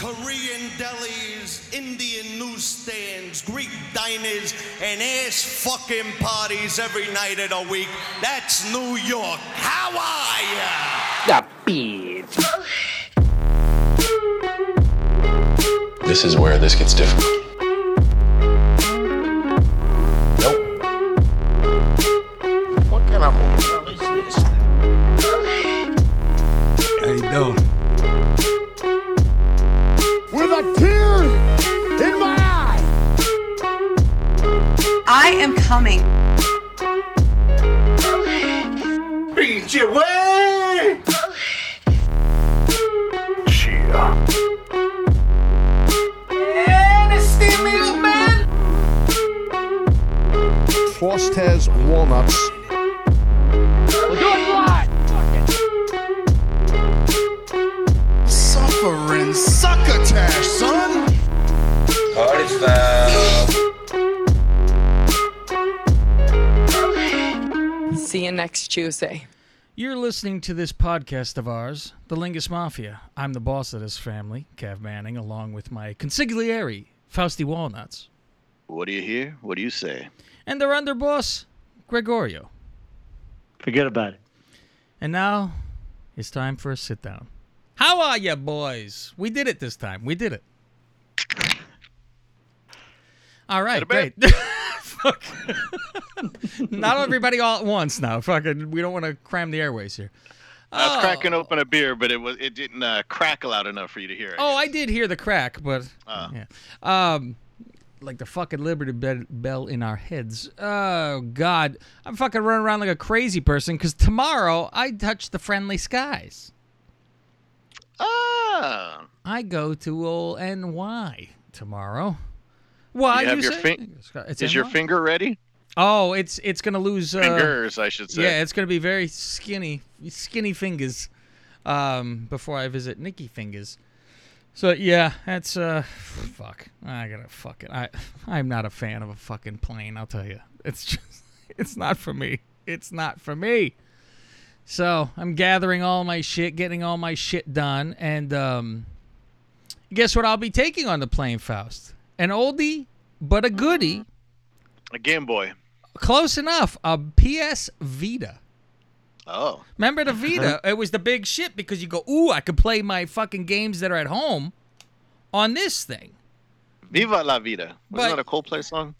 Korean delis, Indian newsstands, Greek diners, and ass fucking parties every night of the week. That's New York. How are ya? The bitch. This is where this gets difficult. Am coming. Beat your way! Frost has walnuts. Next Tuesday. You're listening to this podcast of ours, The Lingus Mafia. I'm the boss of this family, Cav Manning, along with my consigliere, Fausti Walnuts, What do you hear? What do you say? and their underboss, Gregorio. Forget about it. And now it's time for a sit down. How are you, boys? We did it this time. We did it. All right, great. Fuck. Not everybody all at once now. Fucking, we don't want to cram the airways here. I was Oh. cracking open a beer, but it was it didn't uh, crackle out enough for you to hear. It. oh, I did hear the crack, but Oh. yeah, um, like the fucking Liberty Bell, bell in our heads. Oh God, I'm fucking running around like a crazy person because tomorrow I touch the friendly skies. Ah, I go to old NY tomorrow. Why You you your say? fin- It's is your finger ready? Oh, it's it's gonna lose. Uh, Fingers, I should say. Yeah, it's gonna be very skinny, skinny fingers. Um, before I visit Nikki Fingers. So yeah, that's uh, fuck. I gotta fuck it. I I'm not a fan of a fucking plane. I'll tell you. It's just, it's not for me. It's not for me. So I'm gathering all my shit, getting all my shit done, and um, guess what? I'll be taking on the plane, Faust. An oldie, but a goodie. Mm-hmm. A Game Boy. Close enough. A PS Vita. Oh, Remember the Vita? It was the big shit because you go, ooh, I could play my fucking games that are at home on this thing. Viva la Vida. Wasn't But- that a Coldplay song?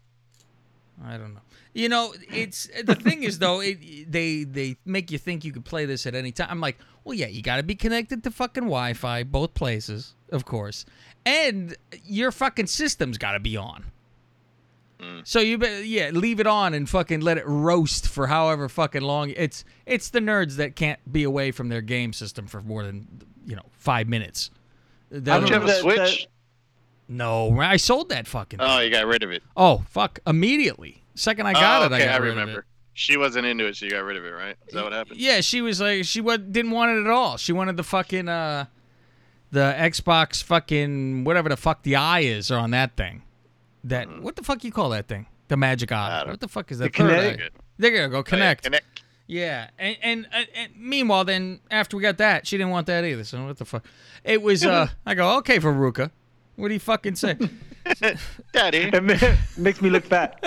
I don't know. You know, it's the thing is though, it, they they make you think you could play this at any time. I'm like, well, yeah, you got to be connected to fucking Wi-Fi, both places, of course, and your fucking system's got to be on. So you bet, yeah, leave it on and fucking let it roast for however fucking long. It's it's the nerds that can't be away from their game system for more than you know five minutes. Don't you have a that- Switch? no, I sold that fucking. Thing. Oh, you got rid of it. Oh fuck! Immediately, second I got oh, it, okay, I got rid remember. of it. She wasn't into it, so you got rid of it, right? Is that what happened? Yeah, she was like, she wa- didn't want it at all. She wanted the fucking uh, the Xbox fucking whatever the fuck the eye is on that thing. That what the fuck you call that thing? The magic eye. Mm. What the fuck is that? The third Kinetic? eye? There you go. Kinect. Kinect. Yeah, and and, and and meanwhile, then after we got that, she didn't want that either. So what the fuck? It was. uh I go okay, Veruca. What do you fucking say? Daddy. It makes me look fat.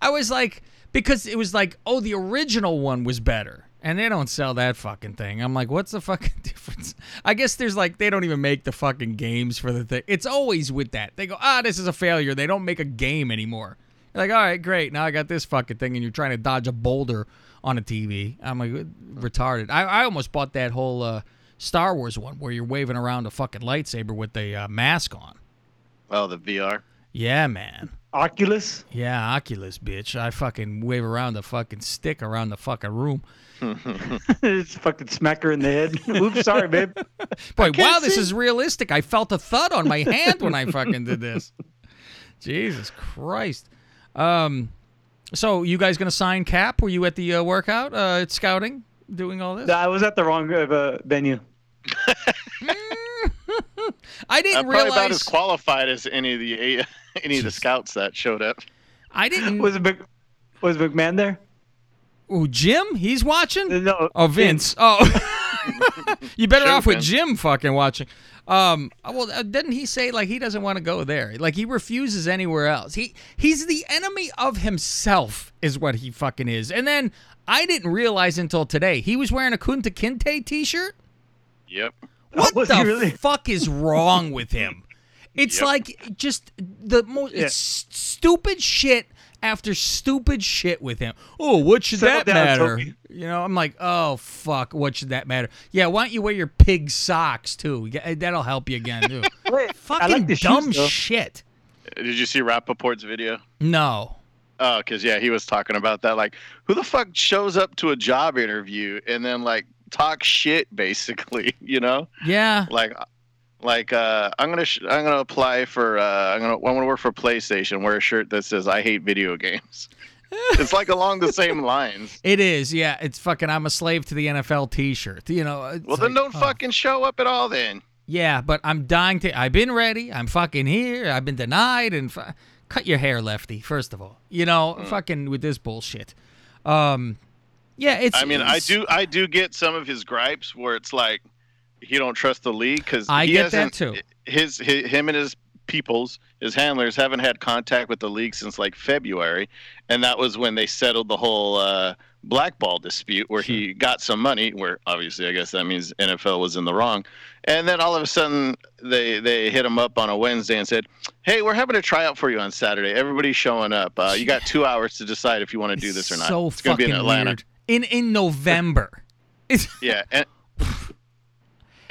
I was like, because it was like, oh, the original one was better. And they don't sell that fucking thing. I'm like, what's the fucking difference? I guess there's like, they don't even make the fucking games for the thing. It's always with that. They go, ah, this is a failure. They don't make a game anymore. You're like, all right, great. Now I got this fucking thing, and you're trying to dodge a boulder on a TV. I'm like, retarded. I, I almost bought that whole uh, Star Wars one where you're waving around a fucking lightsaber with the uh, mask on. Oh, the VR. Yeah, man. Oculus. Yeah, Oculus, bitch. I fucking wave around the fucking stick around the fucking room. Just fucking smack her in the head. Oops, sorry, babe. Boy, wow, this is realistic. I felt a thud on my hand when I fucking did this. Jesus Christ. Um, so you guys gonna sign Cap? Were you at the uh, workout, uh, at scouting, doing all this? I was at the wrong uh, venue. I I'm didn't probably about realize. as qualified as any of the any of the scouts that showed up. I didn't. Was Mc, was McMahon there? Oh, Jim, he's watching. No. Oh, Vince. Oh. you better Should've off with been. Jim fucking watching. Um, well, uh, didn't he say like he doesn't want to go there? Like he refuses anywhere else. He he's the enemy of himself, is what he fucking is. And then I didn't realize until today he was wearing a Kunta Kinte t-shirt. Yep. What the really? fuck is wrong with him? It's Yep. like just the most Yeah. it's stupid shit after stupid shit with him. Oh, what should Settle that down, matter? Toby. You know, I'm like, oh fuck, what should that matter? Yeah, why don't you wear your pig socks too? Yeah, eh, That'll help you again too. Wait, Fucking like dumb shoes, shit. Uh, did you see Rapaport's video? No. Oh, because yeah, he was talking about that. Like, who the fuck shows up to a job interview and then like talk shit, basically? You know, Yeah. like, like uh, I'm gonna sh- I'm gonna apply for uh, I'm gonna I'm gonna work for PlayStation. Wear a shirt that says I hate video games. it's like along the same lines. It is. Yeah, it's fucking. I'm a slave to the NFL T-shirt. You know. it's Well, then don't oh. fucking show up at all. Then Yeah, but I'm dying to. I've been ready. I'm fucking here. I've been denied. And fu- cut your hair, lefty. First of all, you know, Hmm. fucking with this bullshit. Um, yeah, it's. I mean, I do I do get some of his gripes where it's like he don't trust the league because I he get that hasn't- too. His, his him and his peoples, his handlers, haven't had contact with the league since like February, and that was when they settled the whole uh, blackball dispute where he got some money. Where obviously, I guess that means NFL was in the wrong, and then all of a sudden they they hit him up on a Wednesday and said, "Hey, we're having a tryout for you on Saturday. Everybody's showing up. Uh, you got two hours to decide if you want to do this or not. So it's going to fucking be in Atlanta." weird. In in November. Yeah, and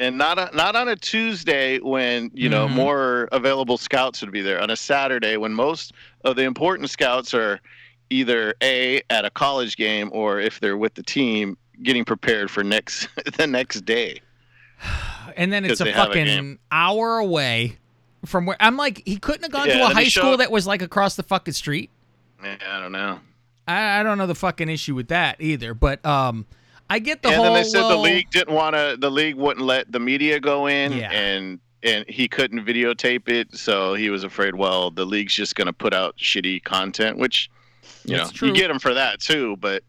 and not a, not on a Tuesday when you know Mhm. more available scouts would be there. On a Saturday when most of the important scouts are either a at a college game or if they're with the team getting prepared for next the next day. and then it's a have a fucking hour away from where I'm like. He couldn't have gone Yeah, to a high school showed- that was like across the fucking street. Yeah, I don't know. I, I don't know the fucking issue with that either. But um, I get the and whole. then they said the league didn't want to. The league wouldn't let the media go in, Yeah. and and he couldn't videotape it, so he was afraid. Well, the league's just going to put out shitty content, which you That's know true. you get him for that too. But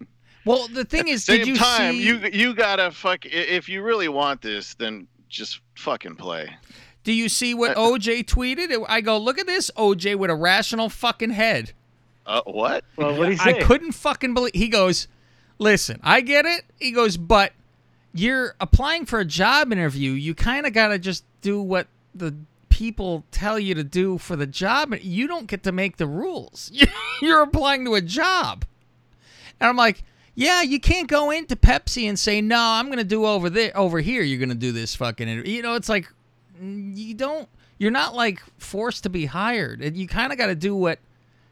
Well, the thing is, same did you time, see? you you gotta fuck. If you really want this, then just fucking play. Do you see Uh, what OJ tweeted? I go, look at this OJ with a rational fucking head. Uh, what? Well, what do you I couldn't fucking believe. He goes, listen, I get it. He goes, but you're applying for a job interview. You kind of got to just do what the people tell you to do for the job. You don't get to make the rules. You're applying to a job. And I'm like, yeah, you can't go into Pepsi and say, no, I'm going to do over there, over here. You're going to do this fucking interview. You know, it's like, you don't, you're not like forced to be hired. You kind of got to do what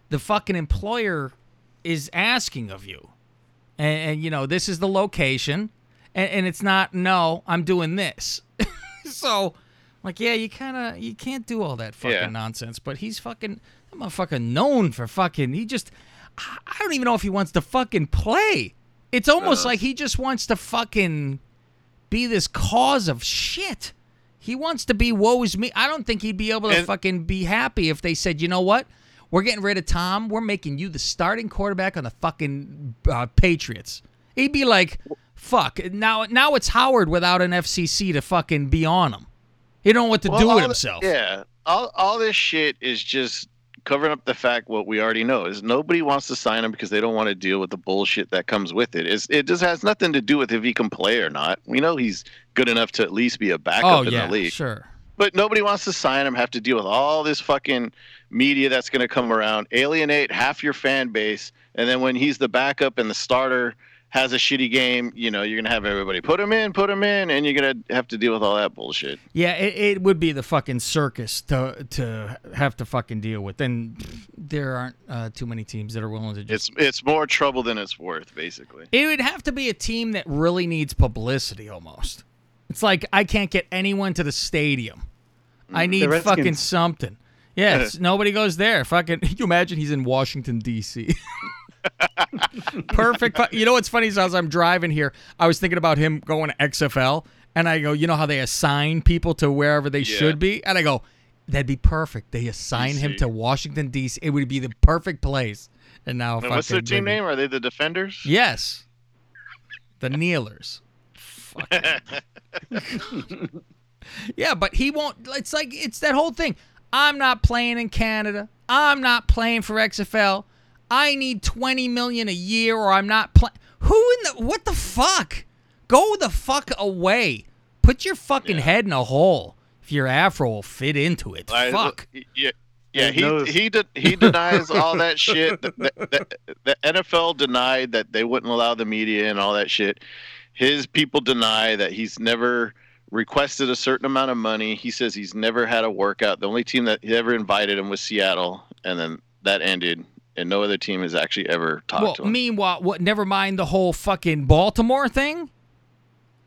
the fucking employer is asking of you. And, and you know, this is the location. And, and it's not, no, I'm doing this. so, like, yeah, you kind of, you can't do all that fucking Yeah. nonsense. But he's fucking, that motherfucker known for fucking, he just, I I don't even know if he wants to fucking play. It's almost Uh. like he just wants to fucking be this cause of shit. He wants to be woe is me. I don't think he'd be able to And- fucking be happy if they said, you know what? We're getting rid of Tom. We're making you the starting quarterback on the fucking uh, Patriots. He'd be like, fuck. Now, now it's Howard without an FCC to fucking be on him. He don't know what to Well, do with the- himself. yeah, all all this shit is just covering up the fact what we already know is nobody wants to sign him because they don't want to deal with the bullshit that comes with it. It's, it just has nothing to do with if he can play or not. We know he's good enough to at least be a backup oh in yeah, the league. sure. But nobody wants to sign him, have to deal with all this fucking media that's going to come around, alienate half your fan base, and then when he's the backup and the starter has a shitty game, you know, you're going to have everybody put him in, put him in, and you're going to have to deal with all that bullshit. Yeah, it, it would be the fucking circus to to have to fucking deal with. And there aren't uh, too many teams that are willing to just. It's it's more trouble than it's worth, basically. it would have to be a team that really needs publicity almost. It's like I can't get anyone to the stadium. I need fucking something. Yes, nobody goes there. Fucking, you imagine he's in Washington D.C. Perfect. fu- You know what's funny is as I'm driving here, I was thinking about him going to XFL, and I go, you know how they assign people to wherever they Yeah. should be, and I go, that'd be perfect. They assign him DC. to Washington D.C. It would be the perfect place. And now, And what's their team name? Are they the Defenders? Yes, the Kneelers. fucking. Yeah, but he won't. It's like it's that whole thing. I'm not playing in Canada. I'm not playing for XFL. I need 20 million a year, or I'm not playing. Who in the what the fuck? Go the fuck away. Put your fucking head in a hole. If your afro will fit into it. I- fuck. Yeah, yeah. He nose. he de- he denies all that shit. The, the, the, the NFL denied that they wouldn't allow the media and all that shit. His people deny that he's never requested a certain amount of money. He says he's never had a workout. The only team that he ever invited him was Seattle, and then that ended. And no other team has actually ever talked Well, to him. meanwhile, what? Never mind the whole fucking Baltimore thing.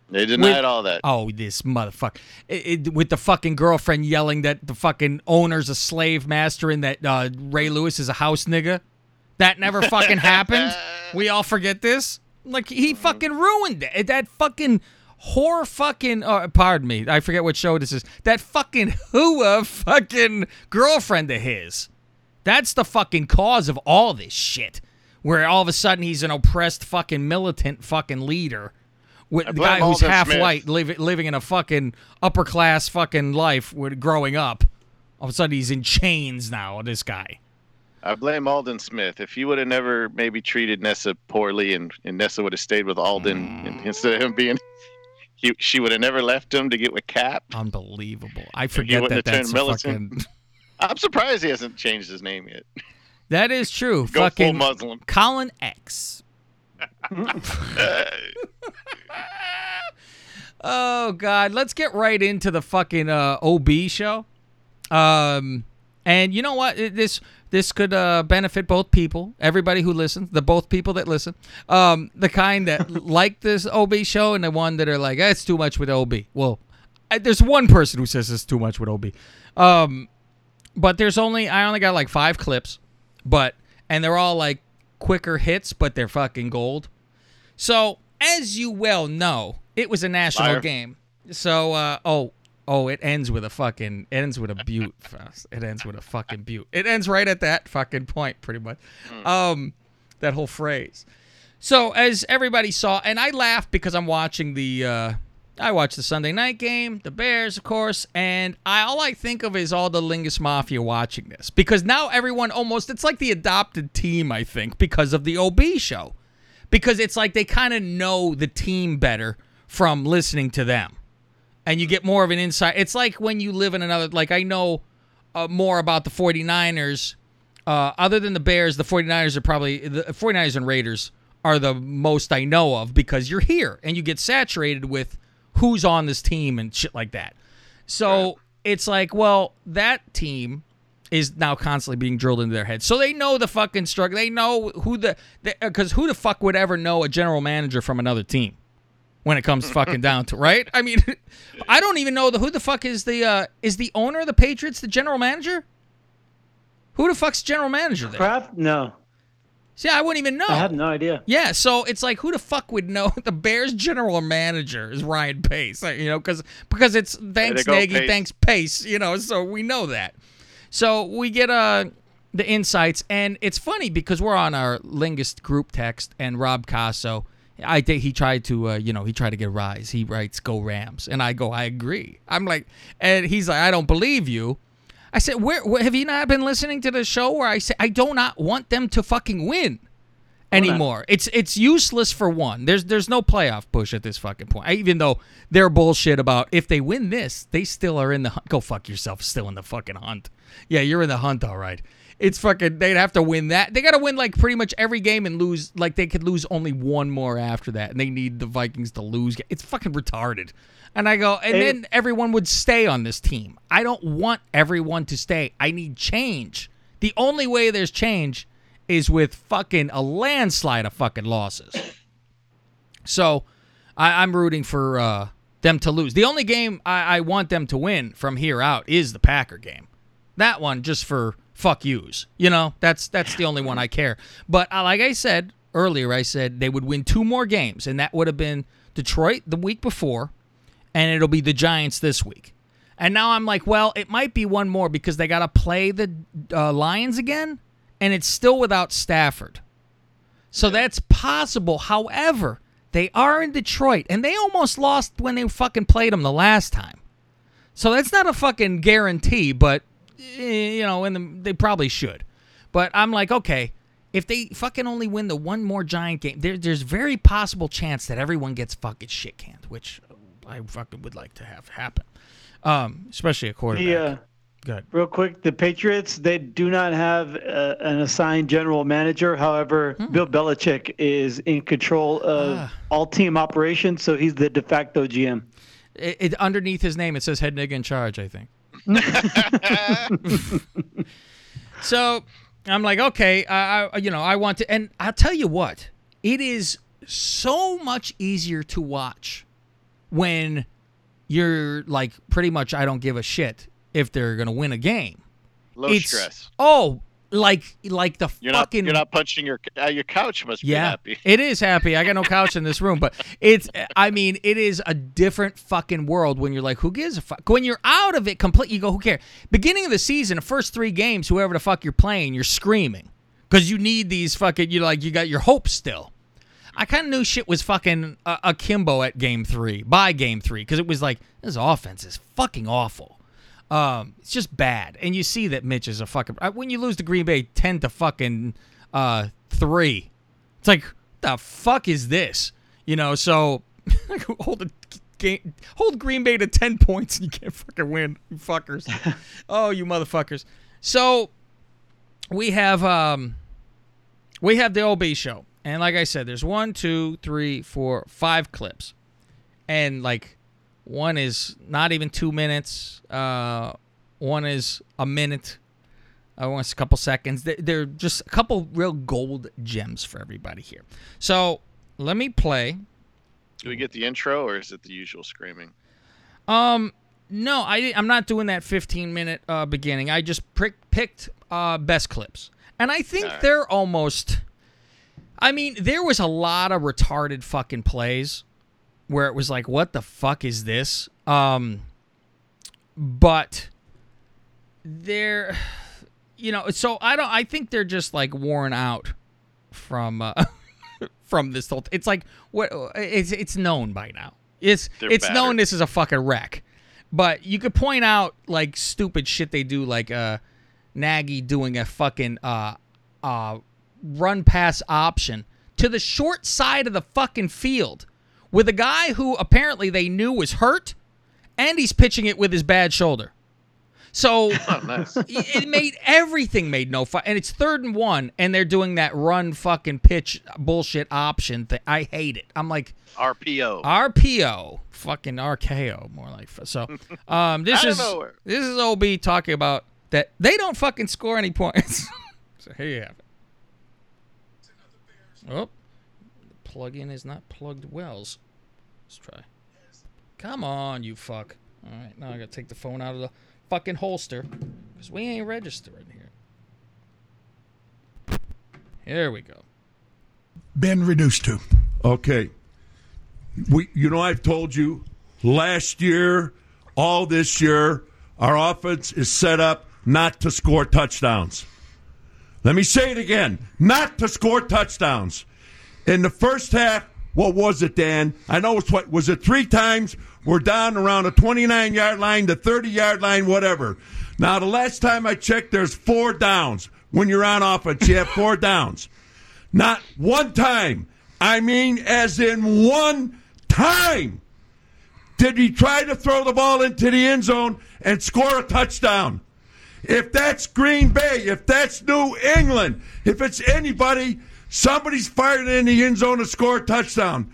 they denied with- all that. Oh, this motherfucker! It, it- with the fucking girlfriend yelling that the fucking owner's a slave master and that uh, Ray Lewis is a house nigga. That never fucking happened. We all forget this. Like he fucking ruined it. That fucking whore fucking. Uh, pardon me. I forget what show this is. That fucking hua fucking girlfriend of his. That's the fucking cause of all this shit. Where all of a sudden he's an oppressed fucking militant fucking leader. With the guy who's half Smith. white, living living in a fucking upper class fucking life with growing up. All of a sudden he's in chains now. This guy. I blame Aldon Smith. If he would have never maybe treated Nessa poorly, and, and Nessa would have stayed with Aldon and instead of him being, he, she would have never left him to get with Cap. Unbelievable. I forget that that's turned a militant. fucking. I'm surprised he hasn't changed his name yet. That is true. Go full fucking Muslim. Colin X. oh God, let's get right into the fucking uh, OB show. Um, and you know what? This this could uh, benefit both people, everybody who listens, the both people that listen, um, the kind that like this OB show and the one that are like, eh, it's too much with OB. Well, I, there's one person who says it's too much with OB. Um, but there's only I only got like five clips, but and they're all like quicker hits, but they're fucking gold. So as you well know, it was a national Liar. game. So uh, oh oh, it ends with a fucking it ends with a butte. It ends with a fucking butte. It ends right at that fucking point, pretty much. Um, that whole phrase. So as everybody saw, and I laughed because I'm watching the uh I watched the Sunday night game, the Bears, of course, and I all I think of is all the Lingus Mafia watching this. Because now everyone almost it's like the adopted team, I think, because of the OB show. Because it's like they kind of know the team better from listening to them. And you get more of an insight. It's like when you live in another like I know uh, more about the 49ers uh, other than the Bears, the 49ers are probably the 49ers and Raiders are the most I know of because you're here and you get saturated with who's on this team and shit like that. So it's like, well, that team is now constantly being drilled into their heads. So they know the fucking struggle. They know who the because who the fuck would ever know a general manager from another team when it comes fucking down to right? I mean, I don't even know the who the fuck is the uh, is the owner of the Patriots the general manager? Who the fuck's general manager there? Kraft? No. See, I wouldn't even know. I have no idea. Yeah, so it's like who the fuck would know the Bears general manager is Ryan Pace, like, you know, because because it's thanks go, Nagy, Pace. thanks Pace, you know, so we know that. So we get uh the insights, and it's funny because we're on our Lingus group text, and Rob Casso, I think he tried to, uh, you know, he tried to get rise. He writes "Go Rams," and I go, I agree. I'm like, and he's like, I don't believe you. I said, where, where have you not been listening to the show where I say I do not want them to fucking win anymore. It's it's useless for one. There's there's no playoff push at this fucking point. Even though they're bullshit about if they win this, they still are in the hunt. Go fuck yourself. Still in the fucking hunt. Yeah, you're in the hunt, all right. It's fucking. They'd have to win that. They got to win like pretty much every game and lose. Like they could lose only one more after that, and they need the Vikings to lose. It's fucking retarded. And I go, and Hey. then everyone would stay on this team. I don't want everyone to stay. I need change. The only way there's change is with fucking a landslide of fucking losses. So I, I'm rooting for uh, them to lose. The only game I, I want them to win from here out is the Packer game. That one just for fuck yous. You know, that's that's the only one I care. But uh, like I said earlier, I said they would win two more games, and that would have been Detroit the week before, and it'll be the Giants this week. And now I'm like, well, it might be one more because they got to play the uh, Lions again, and it's still without Stafford. So that's possible. However, They are in Detroit, and they almost lost when they fucking played them the last time. So that's not a fucking guarantee, but you know, and the, they probably should. But I'm like, okay, if they fucking only win the one more giant game, there, there's very possible chance that everyone gets fucking shit canned, which I fucking would like to have happen, um, especially a quarterback. Uh, Good. real quick, the Patriots they do not have uh, an assigned general manager. However, Bill Belichick is in control of Ah. all team operations, so he's the de facto GM. It, it, underneath his name, it says head nigga in charge. I think. so I'm like, okay, I, I, you know, I want to, and I'll tell you what, it is so much easier to watch when you're like pretty much I don't give a shit if they're gonna win a game. Low it's stress. oh, like like the You're not. fucking You're not punching your. Uh, your couch must be yeah, happy. it is happy. I got no couch in this room, but it's. I mean, it is a different fucking world when you're like, who gives a fuck? When you're out of it completely, you go, who cares? Beginning of the season, the first three games, whoever the fuck you're playing, you're screaming because you need these fucking. You like, you got your hopes still. I kind of knew shit was fucking uh, akimbo at game three, by game three, because it was like this offense is fucking awful. Um, it's just bad, and you see that Mitch is a fucking. uh, When you lose to Green Bay ten to fucking uh, three, it's like the fuck is this? You know, so hold a game, hold Green Bay to ten points, and you can't fucking win, you fuckers. oh, you motherfuckers. So we have um, we have the OB show, and like I said, there's one, two, three, four, five clips, and like one is not even two minutes. Uh, one is a minute. Uh, one's a couple seconds. They- They're just a couple real gold gems for everybody here. So let me play. Do we get the intro, or is it the usual screaming? Um, no, I I'm not doing that 15 minute uh, beginning. I just prick, picked uh, best clips, and I think Alright. they're almost. I mean, there was a lot of retarded fucking plays where it was like, "What the fuck is this?" Um, but they're, you know, so I don't. I think they're just like worn out from uh, from this whole. It's like what it's it's known by now. It's They're it's known this is a fucking wreck. But you could point out like stupid shit they do, like uh Nagy doing a fucking uh uh run pass option to the short side of the fucking field with a guy who apparently they knew was hurt, and he's pitching it with his bad shoulder. So Oh, nice. it it made everything made no fun, and it's third and one, and they're doing that run fucking pitch bullshit option thing. I hate it. I'm like RPO. RPO, fucking RKO, more like. So, um, this is nowhere. this is OB talking about that they don't fucking score any points. so here you have it. Oh, the plug-in is not plugged wells. Let's try. Come on, you fuck. All right, now I gotta take the phone out of the fucking holster because we ain't registering here. Here we go. been reduced to. Okay. We, you know, I've told you last year, all this year, our offense is set up not to score touchdowns. Let me say it again not to score touchdowns. In the first half, what was it, Dan? I know it's what was it three times? We're down around the 29 yard line, the 30 yard line, whatever. Now, the last time I checked, there's four downs. When you're on offense, you have four downs. Not one time. I mean, as in one time. Did he try to throw the ball into the end zone and score a touchdown? If that's Green Bay, if that's New England, if it's anybody, somebody's fired in the end zone to score a touchdown.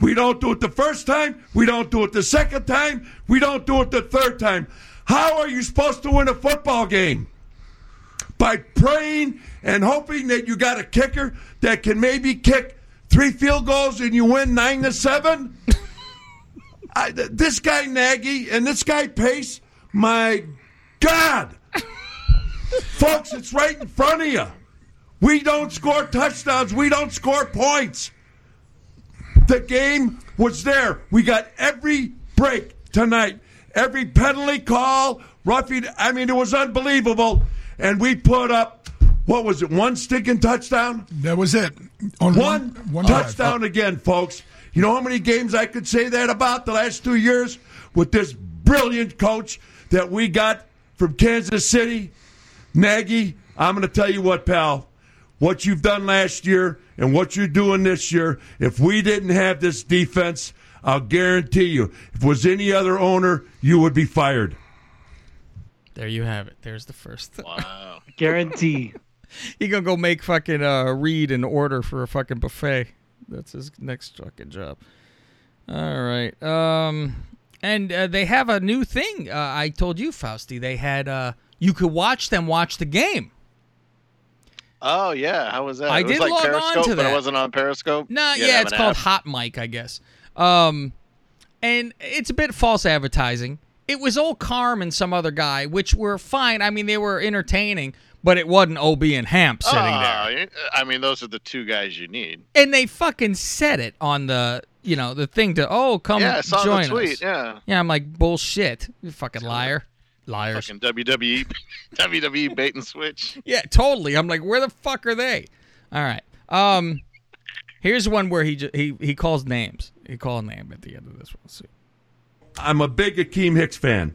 We don't do it the first time. We don't do it the second time. We don't do it the third time. How are you supposed to win a football game? By praying and hoping that you got a kicker that can maybe kick three field goals and you win nine to seven? I, th- this guy Nagy and this guy Pace, my God. Folks, it's right in front of you. We don't score touchdowns. We don't score points. The game was there. We got every break tonight. Every penalty call, roughing. I mean, it was unbelievable. And we put up, what was it, one stinking touchdown? That was it. On One, one drive. touchdown again, folks. You know how many games I could say that about the last two years with this brilliant coach that we got from Kansas City? Nagy, I'm going to tell you what, pal. What you've done last year and what you're doing this year, if we didn't have this defense, I'll guarantee you, if it was any other owner, you would be fired. There you have it. There's the first. Wow. Guarantee. He gonna go make fucking uh, read an order for a fucking buffet. That's his next fucking job. All right. Um, and uh, they have a new thing. Uh, I told you, Fausty. They had uh, you could watch them watch the game. Oh yeah, how was that? I it was did like log on Periscope, to but that. it wasn't on Periscope. No, You yeah, it's called app? Hot Mic, I guess. Um, and it's a bit false advertising. It was old Carm and some other guy, which were fine. I mean, they were entertaining, but it wasn't Ob and Hamp sitting Oh, there. I mean, those are the two guys you need. And they fucking said it on the, you know, the thing to, oh, come yeah, I saw join the tweet. us. Yeah, Yeah, I'm like, bullshit. You fucking liar. Liars. fucking WWE, WWE bait and switch. Yeah, totally. I'm like, where the fuck are they? All right. Um, here's one where he ju- he he calls names. He called a name at the end of this one. Let's see. I'm a big Akiem Hicks fan.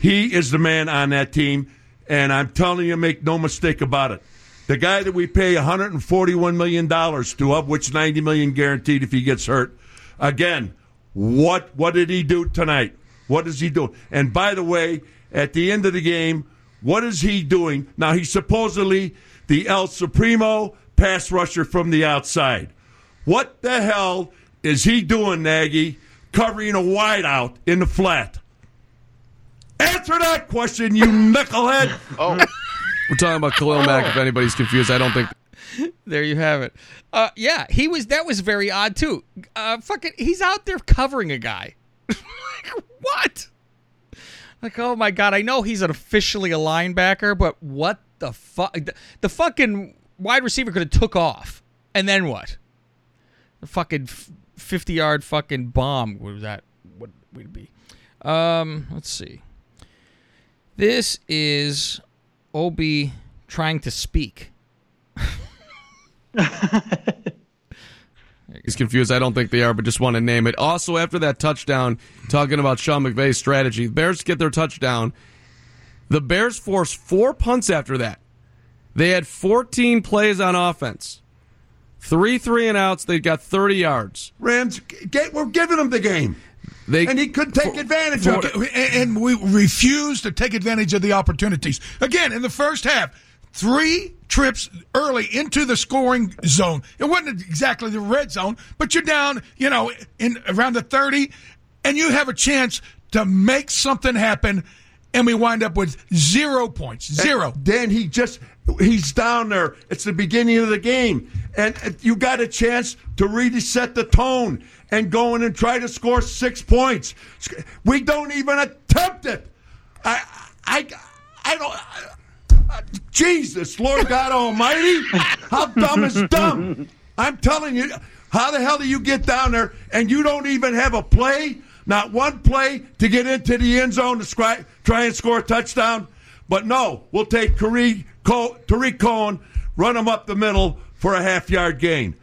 He is the man on that team, and I'm telling you, make no mistake about it. The guy that we pay 141 million dollars to, of which 90 million guaranteed if he gets hurt. Again, what what did he do tonight? What is he doing? And by the way, at the end of the game, what is he doing? Now he's supposedly the El Supremo pass rusher from the outside. What the hell is he doing, Nagy, covering a wideout in the flat? Answer that question, you knucklehead. Oh, We're talking about Khalil Mack. If anybody's confused, I don't think There you have it. Uh, yeah, he was. That was very odd too. Uh, fucking, he's out there covering a guy. like, what? Like, oh my god! I know he's an officially a linebacker, but what the fuck? The, the fucking wide receiver could have took off, and then what? The fucking fifty-yard fucking bomb. What was that? What would it be? Um, let's see. This is OB trying to speak. he's confused. I don't think they are, but just want to name it. Also, after that touchdown, talking about Sean McVay's strategy, Bears get their touchdown. The Bears forced four punts after that. They had 14 plays on offense. Three three and outs. They got 30 yards. Rams, get, we're giving them the game. They And he could take advantage of it. And and we refuse to take advantage of the opportunities. Again, in the first half, three trips early into the scoring zone. It wasn't exactly the red zone, but you're down, you know, in around the 30, and you have a chance to make something happen, and we wind up with zero points. Zero. Then he just he's down there. It's the beginning of the game, and you got a chance to really set the tone and go in and try to score six points. We don't even attempt it. I I I don't. Uh, Jesus, Lord God Almighty, how dumb is dumb? I'm telling you, how the hell do you get down there and you don't even have a play, not one play to get into the end zone to scry, try and score a touchdown? But no, we'll take Tarik, Co- Tarik Cohen, run him up the middle for a half yard gain.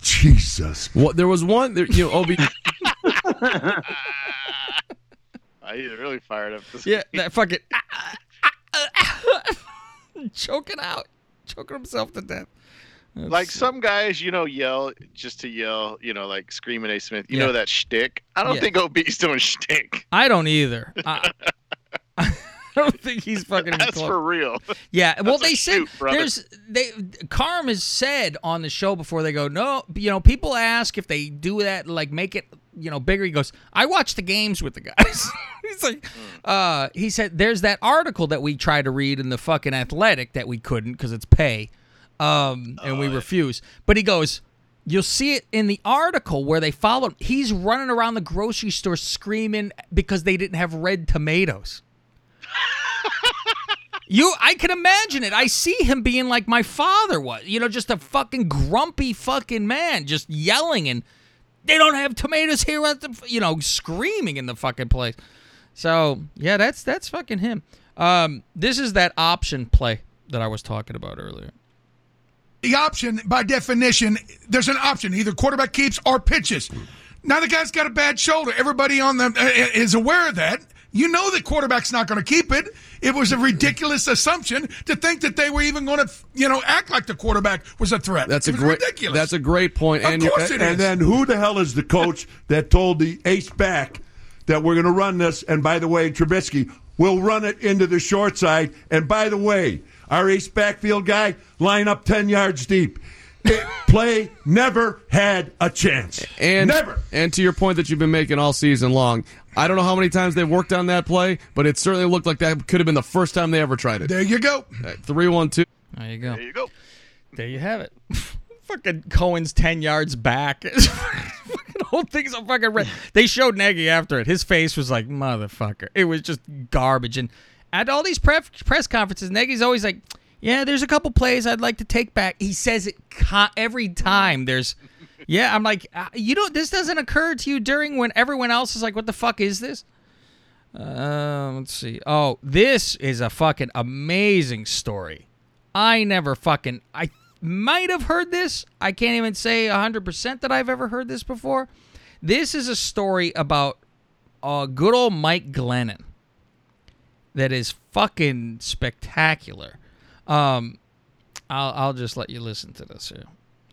Jesus. Well, there was one, there, you know, OB. I really fired up. This Yeah, that fucking choking out, choking himself to death. like some guys, you know, yell just to yell, you know, like screaming A. Smith. You Yeah. know that shtick. I don't Yeah. think OB's doing shtick. I don't either. I, I don't think he's fucking. That's close. for real. Yeah, well, That's a they said brother. there's they Carm has said on the show before they go. No, you know, people ask if they do that, like make it you know bigger. He goes, I watch the games with the guys. He's like, uh, he said there's that article that we try to read in the fucking Athletic that we couldn't because it's pay, um, and we refuse. But he goes. You'll see it in the article where they followed. He's running around the grocery store screaming because they didn't have red tomatoes. You, I can imagine it. I see him being like my father was. You know, just a fucking grumpy fucking man, just yelling and they don't have tomatoes here at the, you know, screaming in the fucking place. So yeah, that's that's fucking him. Um, this is that option play that I was talking about earlier. the option by definition, there's an option either quarterback keeps or pitches. Now the guy's got a bad shoulder. Everybody on the uh, is aware of that. You know the quarterback's not going to keep it. It was a ridiculous assumption to think that they were even going to, you know, act like the quarterback was a threat. That's It a was great. ridiculous. That's a great point. Of and course it and is. then who the hell is the coach that told the ace back that we're going to run this? And by the way, Trubisky will run it into the short side. And by the way, our ace backfield guy line up ten yards deep. It, play never had a chance. And never. And to your point that you've been making all season long, I don't know how many times they've worked on that play, but it certainly looked like that could have been the first time they ever tried it. there you go. Three one two. There you go. There you go. There you have it. fucking Cohen's ten yards back. fucking whole thing's a fucking red. They showed Nagy after it. His face was like motherfucker. It was just garbage. And at all these pref- press conferences, Nagy's always like, "Yeah, there's a couple plays I'd like to take back." He says it co- every time. There's, yeah. I'm like, uh, you don't. This doesn't occur to you during when everyone else is like, "What the fuck is this?" Uh, let's see. Oh, this is a fucking amazing story. I never fucking I might have heard this. I can't even say 100% that I've ever heard this before. This is a story about uh, good old Mike Glennon that is fucking spectacular. Um, I'll I'll just let you listen to this here.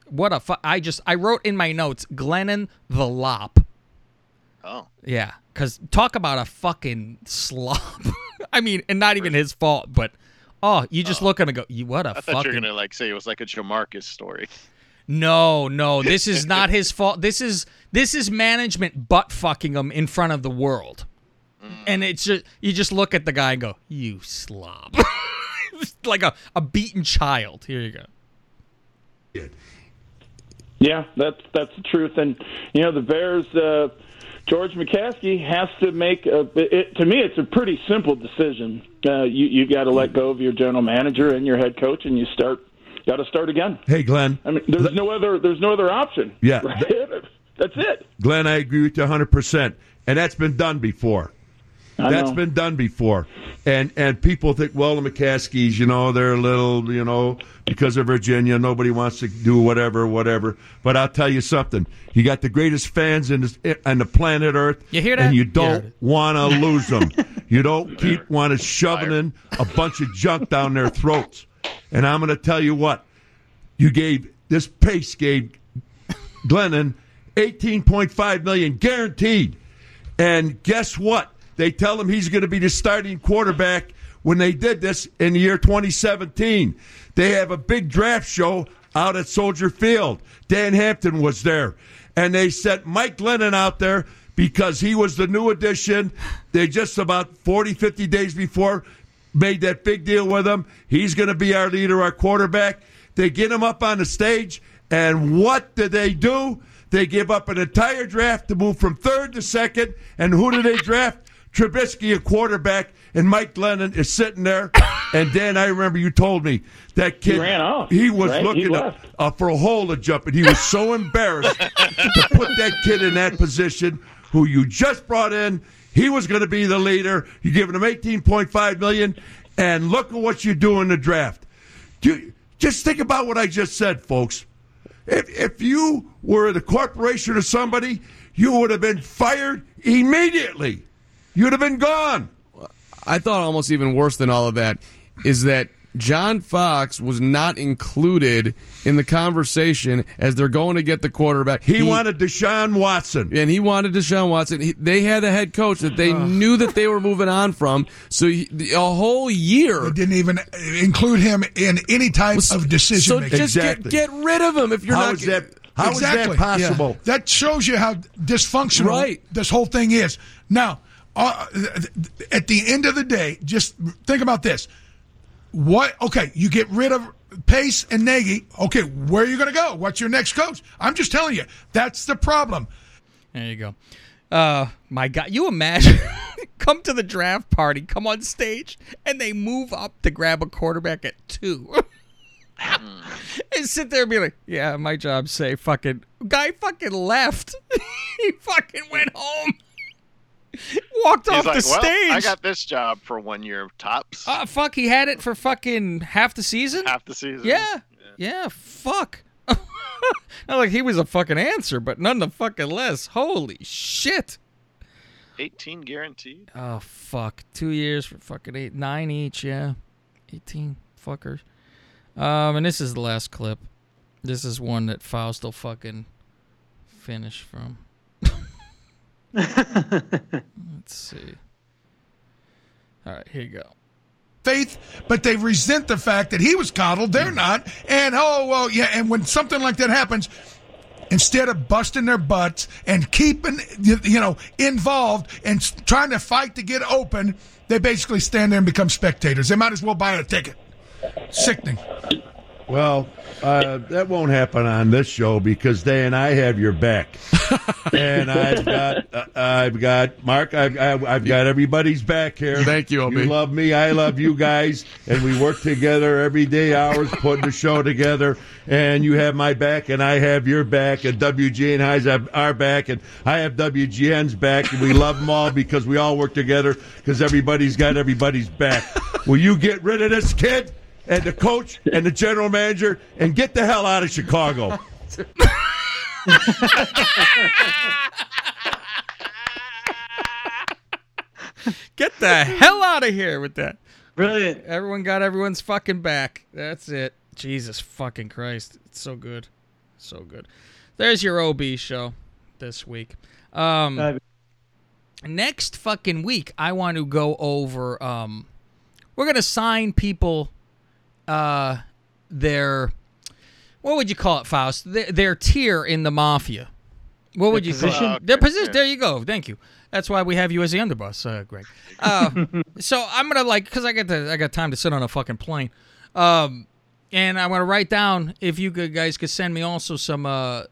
What a fu- I just I wrote in my notes Glennon the Lop. Oh. Yeah, because talk about a fucking slob. I mean, and not even his fault, but oh, you just look at him and go, "You what a I thought you were fucking." gonna like say it was like a Jamarcus story. No, no, this is not his fault. This is this is management butt fucking him in front of the world, and it's just you just look at the guy and go, "You slob," like a a beaten child. Here you go. Yeah, that's that's the truth. And you know, the Bears, uh, George McCaskey has to make. A, it, to me, it's a pretty simple decision. Uh, you you got to let go of your general manager and your head coach, and you start. Got to start again. Hey, Glenn. I mean, there's no other. There's no other option. Yeah. right? that's it. Glenn, I agree with you 100%. And that's been done before. That's been done before. And and people think, well, the McCaskeys, you know, they're a little, you know, because of Virginia, nobody wants to do whatever, whatever. But I'll tell you something. You got the greatest fans in this, on the planet Earth. You hear that? And you don't want to lose them. You don't keep want to shoving in a bunch of junk down their throats. And I'm going to tell you what. You gave this pace gave Glennon 18.5 million guaranteed. And guess what? They tell him he's going to be the starting quarterback when they did this in the year 2017. They have a big draft show out at Soldier Field. Dan Hampton was there. And they sent Mike Glennon out there because he was the new addition. They just about 40, 50 days before made that big deal with him. He's going to be our leader, our quarterback. They get him up on the stage, and what do they do? They give up an entire draft to move from third to second. And who do they draft? Trubisky, a quarterback, and Mike Glennon is sitting there. And Dan, I remember you told me that kid. He ran off, He was right? He looking up, uh, for a hole to jump, and he was so embarrassed to put that kid in that position, who you just brought in. He was going to be the leader. You're giving him 18.5 million, and look at what you do in the draft. Do, just think about what I just said, folks. If if you were the corporation or somebody, you would have been fired immediately. You'd have been gone. I thought almost even worse than all of that is that John Fox was not included in the conversation as they're going to get the quarterback. He, wanted Deshaun Watson. and he wanted Deshaun Watson. He, they had a head coach that they knew that they were moving on from. So he, a whole year. They didn't even include him in any type of decision So making. just Exactly. get, get rid of him if you're How not. is that? How is exactly. that possible? That shows you how dysfunctional Right. this whole thing is. Now, uh, at the end of the day, just think about this. What? Okay, you get rid of Pace and Nagy. Okay, where are you going to go? What's your next coach? I'm just telling you, that's the problem. There you go. Uh, my God, you imagine come to the draft party, come on stage, and they move up to grab a quarterback at two. and sit there and be like, yeah, my job's safe. Fucking guy fucking left. he fucking went home. Walked He's off like, the well, stage. I got this job for one year tops, Ah, fuck, he had it for fucking half the season? half the season. Yeah. Yeah, fuck. Not like he was a fucking answer, but none the fucking less. Holy shit. 18 guaranteed. Oh fuck. Two years for fucking eight nine each, yeah. Eighteen fuckers. Um and this is the last clip. This is one that Faust will fucking finish from. Let's see. All right, here you go. faith, but they resent the fact that he was coddled. They're mm. not. And oh, well, yeah. And when something like that happens, instead of busting their butts and keeping, you you know, involved and trying to fight to get open, they basically stand there and become spectators. They might as well buy a ticket. Sickening. Well, uh, that won't happen on this show because Dan, and I have your back, and I've got, uh, I've got Mark, I've, I've, got everybody's back here. Thank you, You love me, I love you guys, and we work together every day, hours putting the show together. And you have my back, and I have your back, and WGN has have our back, and I have WGN's back, and we love them all because we all work together because everybody's got everybody's back. Will you get rid of this kid? And the coach and the general manager and get the hell out of Chicago. Get the hell out of here with that. Brilliant. Everyone got everyone's fucking back. That's it. Jesus fucking Christ. It's so good. So good. There's your OB show this week. Um Uh, next fucking week I want to go over um we're going to sign people uh their what would you call it, Faust? Their, their tier in the mafia. What would you position? call it? Their position. There you go. Thank you. That's why we have you as the underboss, uh, Greg. Uh, so I'm gonna like because I got the I got time to sit on a fucking plane, um, and I'm gonna write down if you could, guys could send me also some uh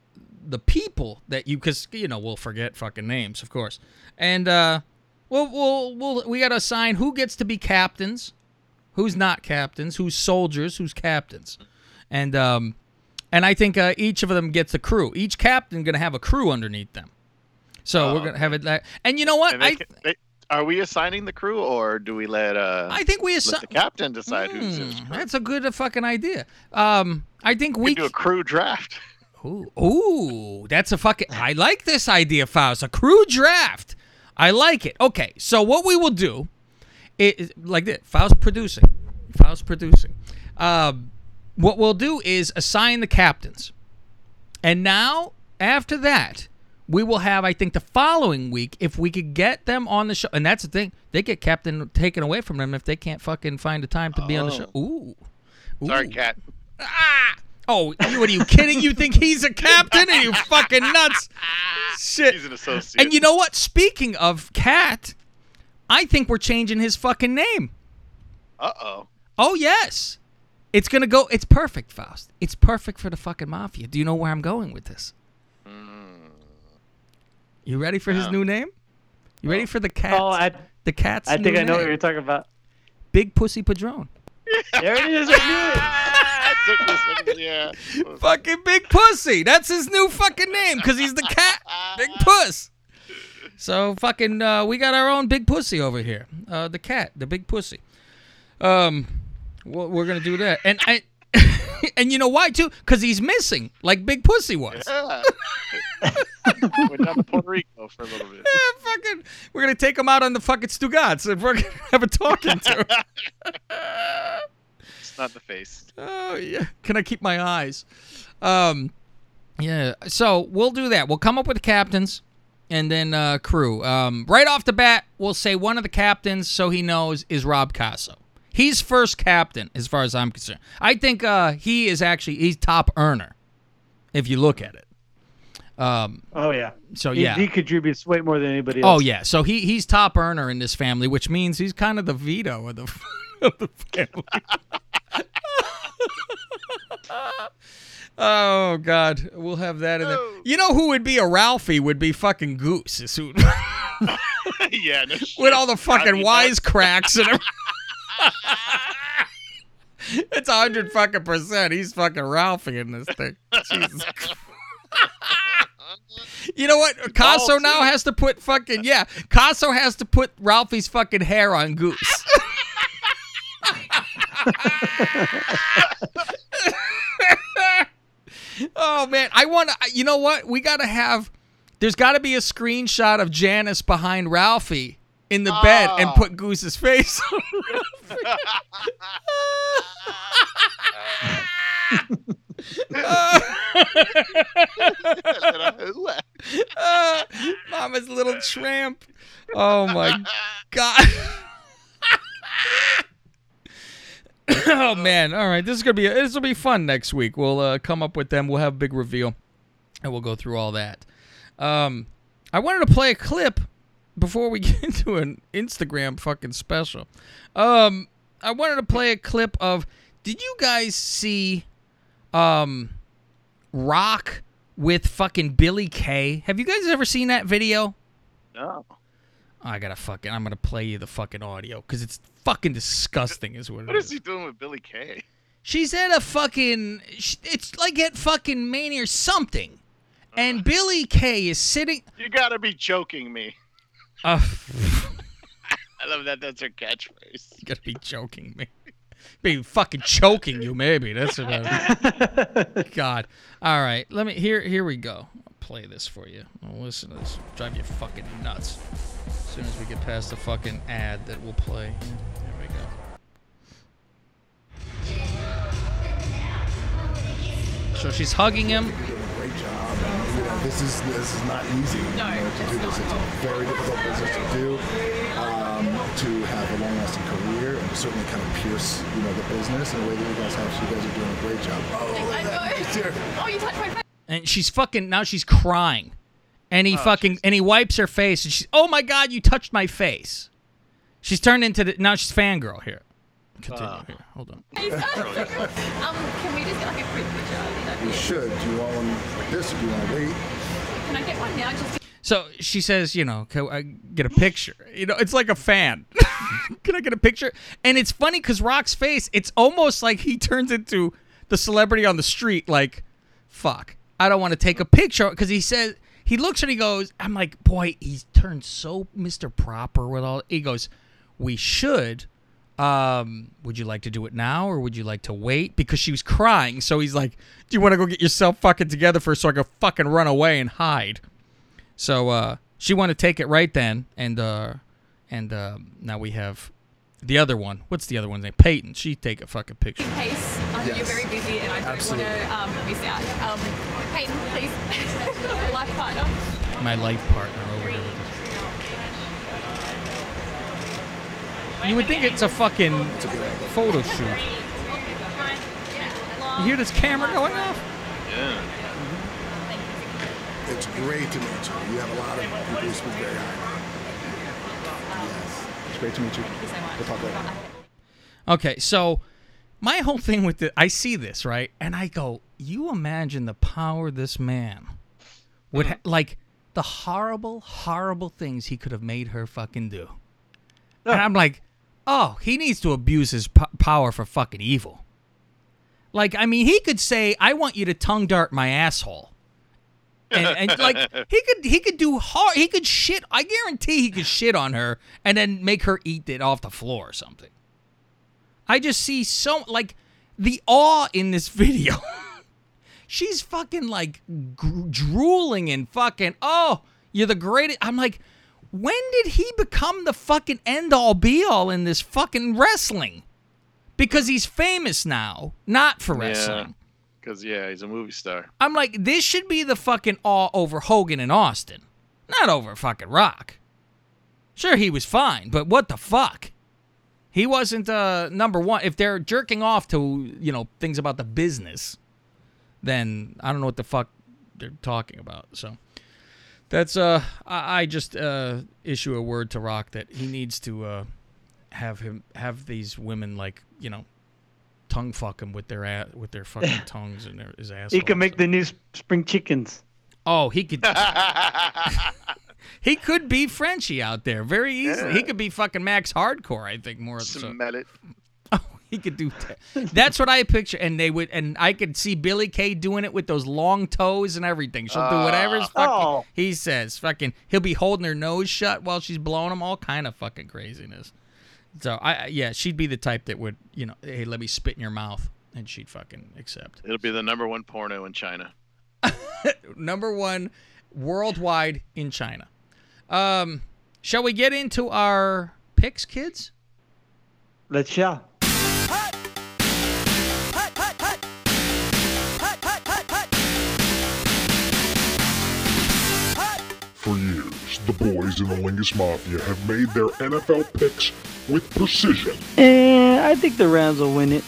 the people that you because you know we'll forget fucking names of course, and uh, we'll we'll we'll we gotta assign who gets to be captains, who's not captains, who's soldiers, who's captains, and um, and I think uh, each of them gets a crew. Each captain gonna have a crew underneath them. So we're gonna have it that, and you know what? I can, they, are we assigning the crew, or do we let uh? I think we let assign. the captain decide who's his Hmm, crew? that's a good uh, fucking idea. Um, I think We we. do a crew draft. Ooh, ooh, that's a fucking. I like this idea, Faust. A crew draft. I like it. Okay, so what we will do is like this. Faust producing. Faust producing. Um, what we'll do is assign the captains, and now after that, we will have. I think the following week, if we could get them on the show, and that's the thing, they get captain taken away from them if they can't fucking find the time to be on the show. Ooh. Sorry, Ooh. cat. Oh, what are you kidding? You think he's a captain? Are you fucking nuts? Shit. He's an associate. And you know what? Speaking of cat, I think we're changing his fucking name. Uh oh. Oh yes, it's gonna go. It's perfect, Faust. It's perfect for the fucking mafia. Do you know where I'm going with this? You ready for his new name? You ready for the cat? Oh, I, the cat's. I think I know what you're talking about. Big Pussy Padron. There it is. I it took me a second, yeah. fucking Big Pussy. That's his new fucking name because he's the cat. Big Puss. So fucking, uh, we got our own Big Pussy over here. Uh, the cat, the Big Pussy. Um, well, we're gonna do that, and I, and you know why too? Because he's missing, like Big Pussy was. Yeah. Went down to Puerto Rico for a little bit. Yeah, fucking, we're gonna take him out on the fucking Stugots and we're gonna have a talking to. It's not the face. Oh yeah. Can I keep my eyes? Um yeah. So we'll do that. We'll come up with the captains and then uh crew. Um right off the bat, we'll say one of the captains so he knows is Rob Casso. He's first captain as far as I'm concerned. I think uh he is actually he's top earner if you look at it. Um Oh yeah. so He- yeah. He, contributes way more than anybody else. Oh yeah, so he he's top earner in this family, which means he's kind of the veto of the of the family. oh God, we'll have that in there. You know who would be a Ralphie? Would be fucking Goose, is who- yeah. No with all the fucking wisecracks and. everything. it's a hundred fucking percent. He's fucking Ralphie in this thing. Jesus. You know what? Casso now has to put fucking yeah. Casso has to put Ralphie's fucking hair on Goose. Oh man, I want to. You know what? We got to have. There's got to be a screenshot of Janice behind Ralphie in the bed and Oh. put Goose's face. on Uh, Mama's little tramp. Oh my god. oh man. All right. This is gonna be this will be fun next week. We'll uh, come up with them. We'll have a big reveal, and we'll go through all that. Um, I wanted to play a clip before we get into an Instagram fucking special. Um, I wanted to play a clip of. Did you guys see, um, Rock with fucking Billie Kay? Have you guys ever seen that video? No. I gotta fucking. I'm gonna play you the fucking audio because it's fucking disgusting. Is what it What is. is he doing with Billie Kay? She's at a fucking. It's like at fucking Mania or something, and Billie Kay is sitting. You gotta be joking me. Uh, I love that. That's her catchphrase. you gotta be joking me. Be fucking choking you, maybe. That's about it. God. All right. Let me. Here. Here we go. I'll play this for you. I'll listen to this. Drive you fucking nuts. As soon as we get past the fucking ad that we'll play. There we go. So she's hugging him. Great job. And, you know, this is this is not easy. No, you know, to do this. It's a very difficult business to do. Um, to have a long-lasting career and to certainly kind of pierce, you know, the business in a way that you guys have. So you guys are doing a great job. Oh, Oh, you touched my face. and she's fucking now she's crying and he fucking and he wipes her face and she's oh my god you touched my face. She's turned into the now she's fangirl here. Continue here hold on. Um, can we just get like a quick picture? You should. Do you want one like this, or do you want to wait? Can I get one? Now? Just so she says you know can i get a picture? You know it's like a fan. Can i get a picture? And it's funny because rock's face it's almost like he turns into the celebrity on the street like fuck i don't want to take a picture. Because he says he looks and he goes i'm like boy he's turned so mr proper with all he goes we should um would you like to do it now or would you like to wait because she was crying so he's like do you want to go get yourself fucking together first so i can fucking run away and hide so uh, she wanted to take it right then, and uh, and uh, now we have the other one. What's the other one's name? Peyton. She take a fucking picture. in case um, you're very busy and I don't want to um, miss out. Um, Peyton, please, life partner. My life partner over here. You would think it's a fucking photo shoot. You hear this camera going off? Yeah. It's great to meet you. You have a lot of people who speak very high. Yes. It's great to meet you. We'll talk later. Okay, so my whole thing with the I see this right, and I go, you imagine the power this man would ha- mm. like the horrible, horrible things he could have made her fucking do, and I'm like, oh, he needs to abuse his po- power for fucking evil. Like, I mean, he could say, "I want you to tongue dart my asshole," and, and like he could he could do hard. He could shit. I guarantee he could shit on her and then make her eat it off the floor or something. I just see so like the awe in this video. She's fucking like gr- drooling and fucking oh, you're the greatest. I'm like, when did he become the fucking end all be all in this fucking wrestling? Because he's famous now, not for wrestling. Because yeah, he's a movie star. I'm like, this should be the fucking awe over Hogan and Austin, not over fucking Rock. Sure, he was fine, but what the fuck? He wasn't uh, number one. If they're jerking off to you know things about the business, then I don't know what the fuck they're talking about. So that's uh, I, I just uh issue a word to Rock that he needs to uh have him have these women like you know tongue fuck him with their ass with their fucking tongues and their, his ass. He could make the new spring chickens. Oh, he could. he could be Frenchie out there very easily. He could be fucking Max Hardcore. I think more. So. Smell it. Oh, he could do that. That's what I picture, and they would, and I could see Billie Kay doing it with those long toes and everything. She'll do whatever ah. Oh. he says. Fucking, he'll be holding her nose shut while she's blowing him. All kind of fucking craziness. So I, I- yeah, she'd be the type that would, you know, hey, let me spit in your mouth, and she'd fucking accept. It'll be the number one porno in China. number one worldwide in China. Um, shall we get into our picks, kids? Let's shall. For years, the boys in the Lingus Mafia have made their NFL picks with precision. And I think the Rams will win it.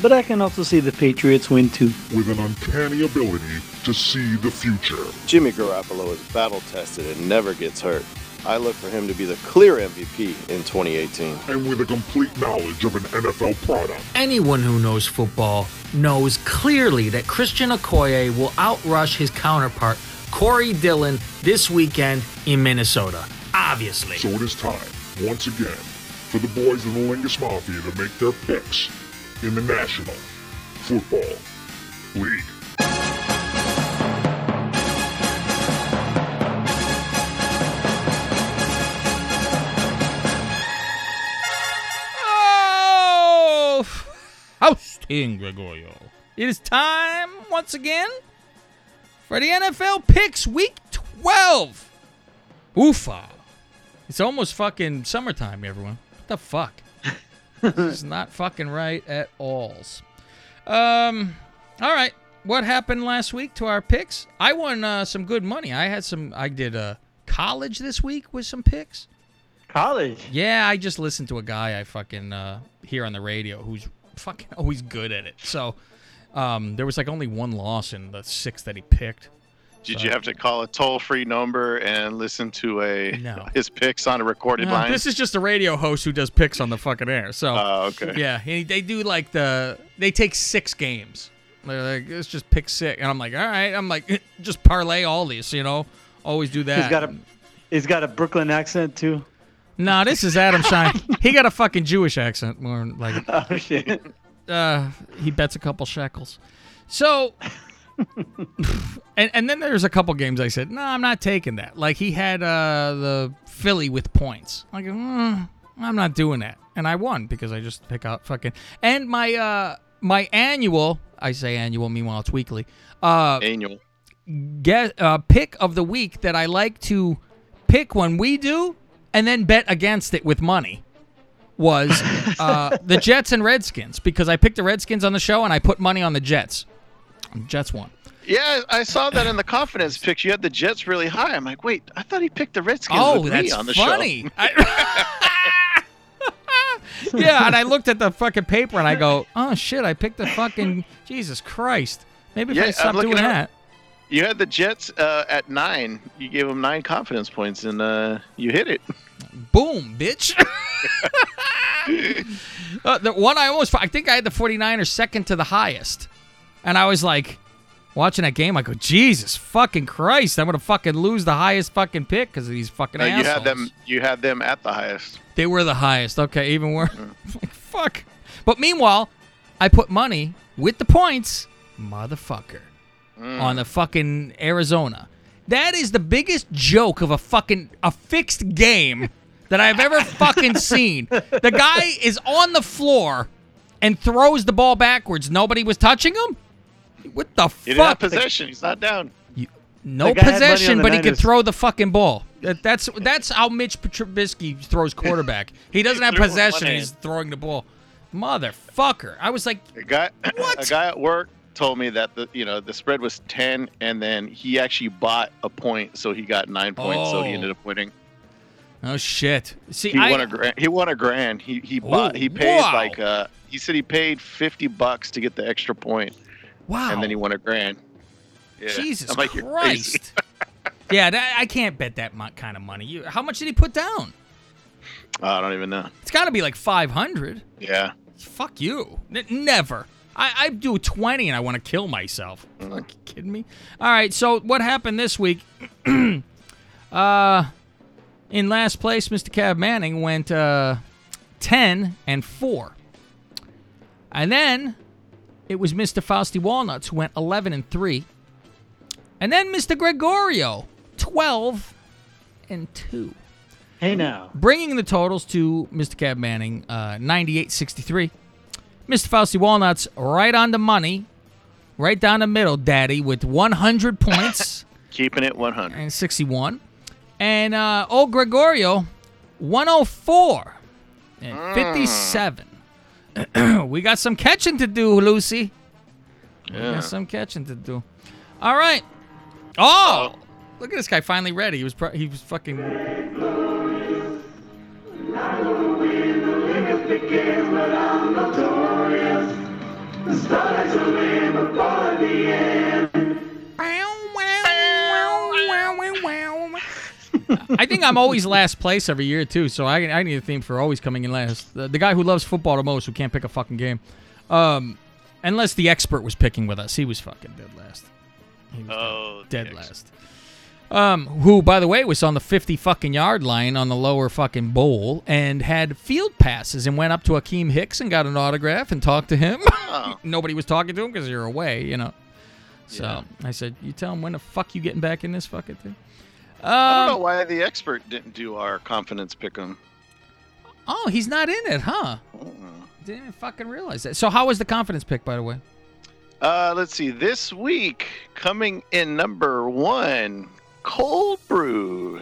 But I can also see the Patriots win too. With an uncanny ability to see the future. Jimmy Garoppolo is battle tested and never gets hurt. I look for him to be the clear MVP in 2018. And with a complete knowledge of an NFL product. Anyone who knows football knows clearly that Christian Okoye will outrush his counterpart, Corey Dillon, this weekend in Minnesota. Obviously. So it is time, once again, for the boys in the Lingus Mafia to make their picks in the National Football League. Austin Gregorio. It is time once again for the NFL picks week 12. Oofa. It's almost fucking summertime, everyone. What the fuck? this is not fucking right at all. Um, all right. What happened last week to our picks? I won uh, some good money. I had some. I did uh, college this week with some picks. College. Yeah, I just listened to a guy I fucking uh, hear on the radio who's fucking always good at it. So um, there was like only one loss in the six that he picked. Did So- you have to call a toll free number and listen to a No. his picks on a recorded No, line? this is just a radio host who does picks on the fucking air. So Oh, okay. yeah, he, they do like the they take six games. They're like, let's just pick six, and I'm like, all right. I'm like, just parlay all these, you know. Always do that. He's got a he's got a Brooklyn accent too. No, this is Adam Schein. he got a fucking Jewish accent, more like. Oh shit. Uh, he bets a couple shekels. So, and and then there's a couple games I said, no, I'm not taking that. Like he had uh the Philly with points. Like, mm, I'm not doing that, and I won because I just pick out fucking and my uh my annual. I say annual, meanwhile it's weekly. Uh, annual. get uh, pick of the week that I like to pick when we do, and then bet against it with money. Was uh, the Jets and Redskins because I picked the Redskins on the show and I put money on the Jets. Jets won. Yeah, I saw that in the confidence picks. You had the Jets really high. I'm like, wait, I thought he picked the Redskins Oh, with me that's on the funny. show. yeah, and I looked at the fucking paper and I go, oh shit, I picked the fucking Jesus Christ. Maybe if Yeah, I stop doing at- that. You had the Jets uh, at nine. You gave them nine confidence points, and uh, you hit it. Boom, bitch. uh, the one I almost, I think I had the 49ers second to the highest. And I was like, watching that game, I go, Jesus fucking Christ, I'm going to fucking lose the highest fucking pick because of these fucking Uh, you had them. You had them at the highest. They were the highest. Okay, even worse. like, fuck. But meanwhile, I put money with the points, motherfucker, on the fucking Arizona. That is the biggest joke of a fucking a fixed game that I've ever fucking seen. The guy is on the floor and throws the ball backwards. Nobody was touching him. What the He didn't fuck? possession. He's not down. No The guy had money on possession, the but he could throw the fucking ball. That, that's that's how Mitch Trubisky throws quarterback. He doesn't have Threw it with possession. He's throwing the ball. Motherfucker! I was like, A guy, what? a guy at work told me that the you know the spread was ten, and then he actually bought a point, so he got nine points, so he Oh. ended up winning. oh shit. See, He I, won a grand. He won a grand. He he bought. He paid wow. like uh. He said he paid fifty bucks to get the extra point, wow. and then he won a grand. Yeah. Jesus like, Christ. yeah, that, I can't bet that kind of money. You, how much did he put down? I don't even know. It's got to be like five hundred. Yeah. Fuck you. N- never. I, I do 20 and I want to kill myself. Fuck, you kidding me? All right, so what happened this week? uh, in last place, Mr. Cab Manning went uh, 10 and 4. And then it was Mr. Fausty Walnuts who went 11 and 3. And then Mr. Gregorio, 12 and 2 Hey now. bringing the totals to Mr. Cab Manning, uh, 98.63. Mr. Fausty Walnuts right on the money, right down the middle, Daddy, with 100 points Keeping it 100. and 61. And uh, old Gregorio, 104 and 57. we got some catching to do, Lucy. We Yeah. got some catching to do. All right. Oh, look at this guy finally ready. He was pro- he was fucking. I think I'm always last place every year too, so I, I need a theme for always coming in last. The, the guy who loves football the most, who can't pick a fucking game, um, unless the expert was picking with us, he was fucking dead last. He was Oh, dead, dead last. Um, who, by the way, was on the 50 fucking yard line on the lower fucking bowl and had field passes and went up to Akiem Hicks and got an autograph and talked to him. Nobody was talking to him because you're away, you know. So I said, "You tell him when the fuck you getting back in this fucking thing." I don't Um, know why the expert didn't do our confidence pick 'em. Oh, he's not in it, huh? Didn't even fucking realize that. So how was the confidence pick, by the way? Uh, let's see. This week, coming in number one, cold brew.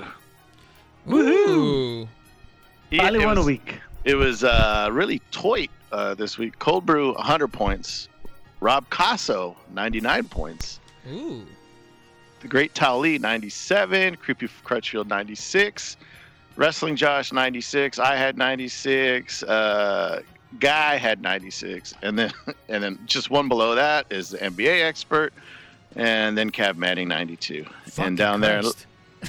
Woohoo! Finally it won a was- week. It was uh, really tight uh, this week. Cold brew, 100 points. Rob Casso, 99 points. Ooh. The Great Tali, 97. Creepy Crutchfield, 96. Wrestling Josh, 96. I had 96. Uh, Guy had 96. And then and then just one below that is the NBA expert. And then Cav Manning, 92. Fucking and down there,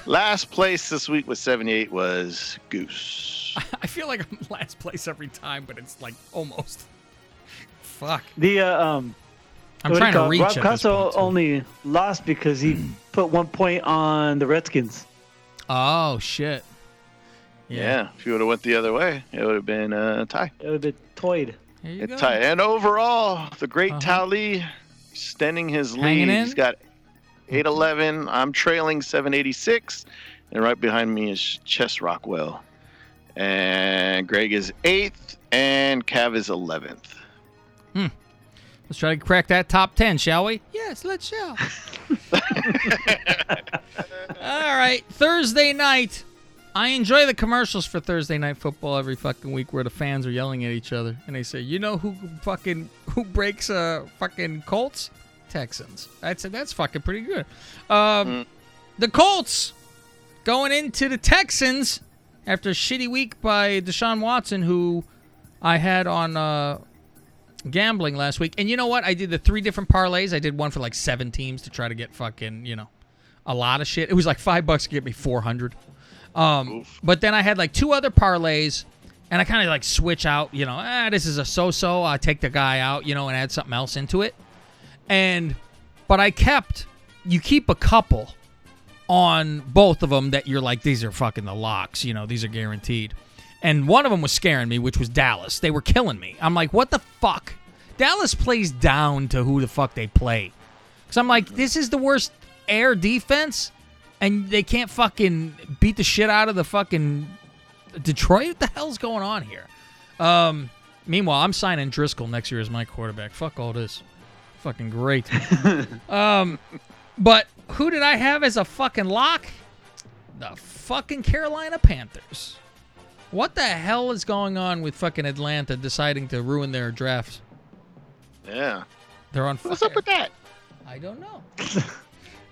last place this week with 78 was Goose. I feel like I'm last place every time, but it's like almost. Fuck. The uh, um, I'm what do you trying to call it? reach Rob at Casso only lost because he put one point on the Redskins. Oh shit! Yeah. if you would have went the other way, it would have been a tie. It would have been toyed. There you It's tight. And overall, the great Tali extending his lead. He's got 811. I'm trailing 786. And right behind me is Chess Rockwell. And Greg is eighth, and Cav is 11th. Hmm. Let's try to crack that top ten, shall we? Yes, let's shall. All right, Thursday night. I enjoy the commercials for Thursday night football every fucking week where the fans are yelling at each other and they say, "You know who fucking who breaks uh fucking Colts? Texans." I That's that's fucking pretty good. Um, the Colts going into the Texans after a shitty week by Deshaun Watson, who I had on uh, gambling last week. And you know what? I did the three different parlays. I did one for like seven teams to try to get fucking, you know, a lot of shit. It was like five bucks to get me 400. Um, but then I had like two other parlays and I kind of like switch out, you know, ah, this is a so so. I take the guy out, you know, and add something else into it. And, but I kept, you keep a couple on both of them that you're like, these are fucking the locks, you know, these are guaranteed. And one of them was scaring me, which was Dallas. They were killing me. I'm like, what the fuck? Dallas plays down to who the fuck they play. Because I'm like, this is the worst air defense, and they can't fucking beat the shit out of the fucking Detroit. What the hell's going on here? Um, meanwhile, I'm signing Driskel next year as my quarterback. Fuck all this. Fucking great. um, but who did I have as a fucking lock? The fucking Carolina Panthers. What the hell is going on with fucking Atlanta deciding to ruin their drafts? Yeah. They're on What's up with that? I don't know.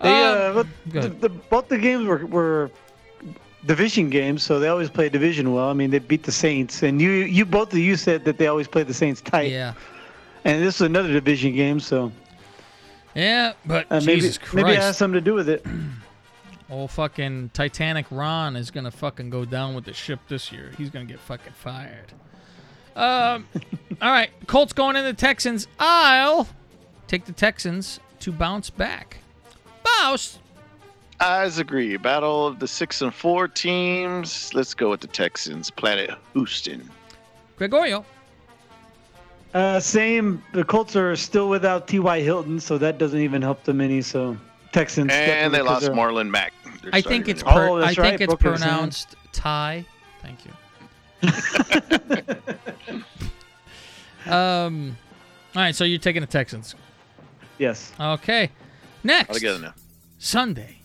They, uh, Um, but the, the, both the games were, were division games, so they always play division well. I mean, they beat the Saints, and you you both of you said that they always play the Saints tight. Yeah. And this is another division game, so Yeah, but uh, maybe Jesus Christ. maybe it has something to do with it. Old fucking Titanic Ron is gonna fucking go down with the ship this year. He's gonna get fucking fired. Um, all right, Colts going in the Texans. I'll take the Texans to bounce back. Bounce. Eyes agree. Battle of the six and four teams. Let's go with the Texans. Planet Houston. Gregorio. Uh, same. The Colts are still without T.Y. Hilton, so that doesn't even help them any. So Texans. And definitely, they 'cause lost they're- Marlon Mack. Their I think it's per- Oh, I that's think right, it's broke pronounced Ty. Thank you. um. All right, so you're taking the Texans. Yes. Okay. Next. All together now. Sunday.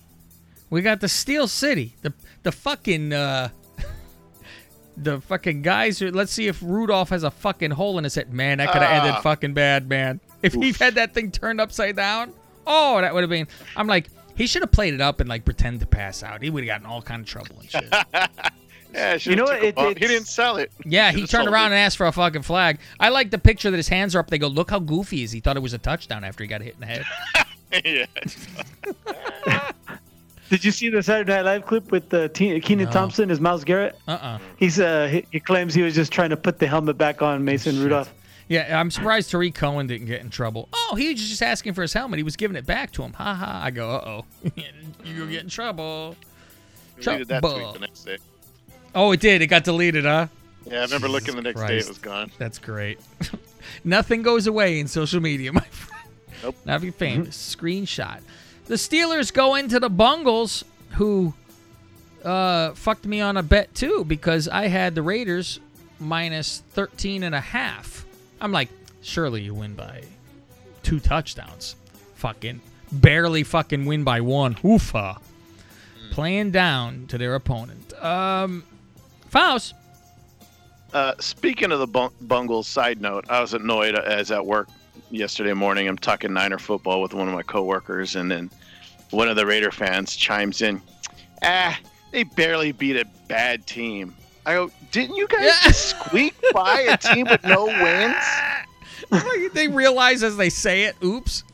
We got the Steel City. The the fucking uh the fucking guys who let's see if Rudolph has a fucking hole in his head. Man, that could have ended Ah. fucking bad, man. If he had that thing turned upside down, oh that would have been I'm like, he should have played it up and like pretend to pass out. He would have gotten all kind of trouble and shit. Yeah, You know what? It- he didn't sell it. Yeah, he turned around it. and asked for a fucking flag. I like the picture that his hands are up. They go, look how goofy he is. He thought it was a touchdown after he got hit in the head. yeah. Did you see the Saturday Night Live clip with uh, Te- Kenan No. Thompson as Myles Garrett? Uh-uh. He's uh he, he claims he was just trying to put the helmet back on Mason Rudolph. Yeah, I'm surprised Tarik Cohen didn't get in trouble. Oh, he was just asking for his helmet. He was giving it back to him. Ha ha. I go, uh oh. You're going to get in trouble. Deleted that Trouble. tweet the next day. Oh, it did. It got deleted, huh? Yeah, I remember looking the next day. It was gone. That's great. Nothing goes away in social media, my friend. Nope. Now, if you're famous, screenshot. The Steelers go into the Bungles, who uh, fucked me on a bet too because I had the Raiders minus 13 and a half. I'm like, surely you win by two touchdowns. Fucking barely fucking win by one. Oofa. Playing down to their opponent. Um, Faust. Uh, speaking of the bung- Bungles, side note, I was annoyed as at work yesterday morning. I'm talking Niner football with one of my coworkers, and then one of the Raider fans chimes in, "Ah, they barely beat a bad team." I go, "Didn't you guys just squeak by a team with no wins?" they realize as they say it, oops.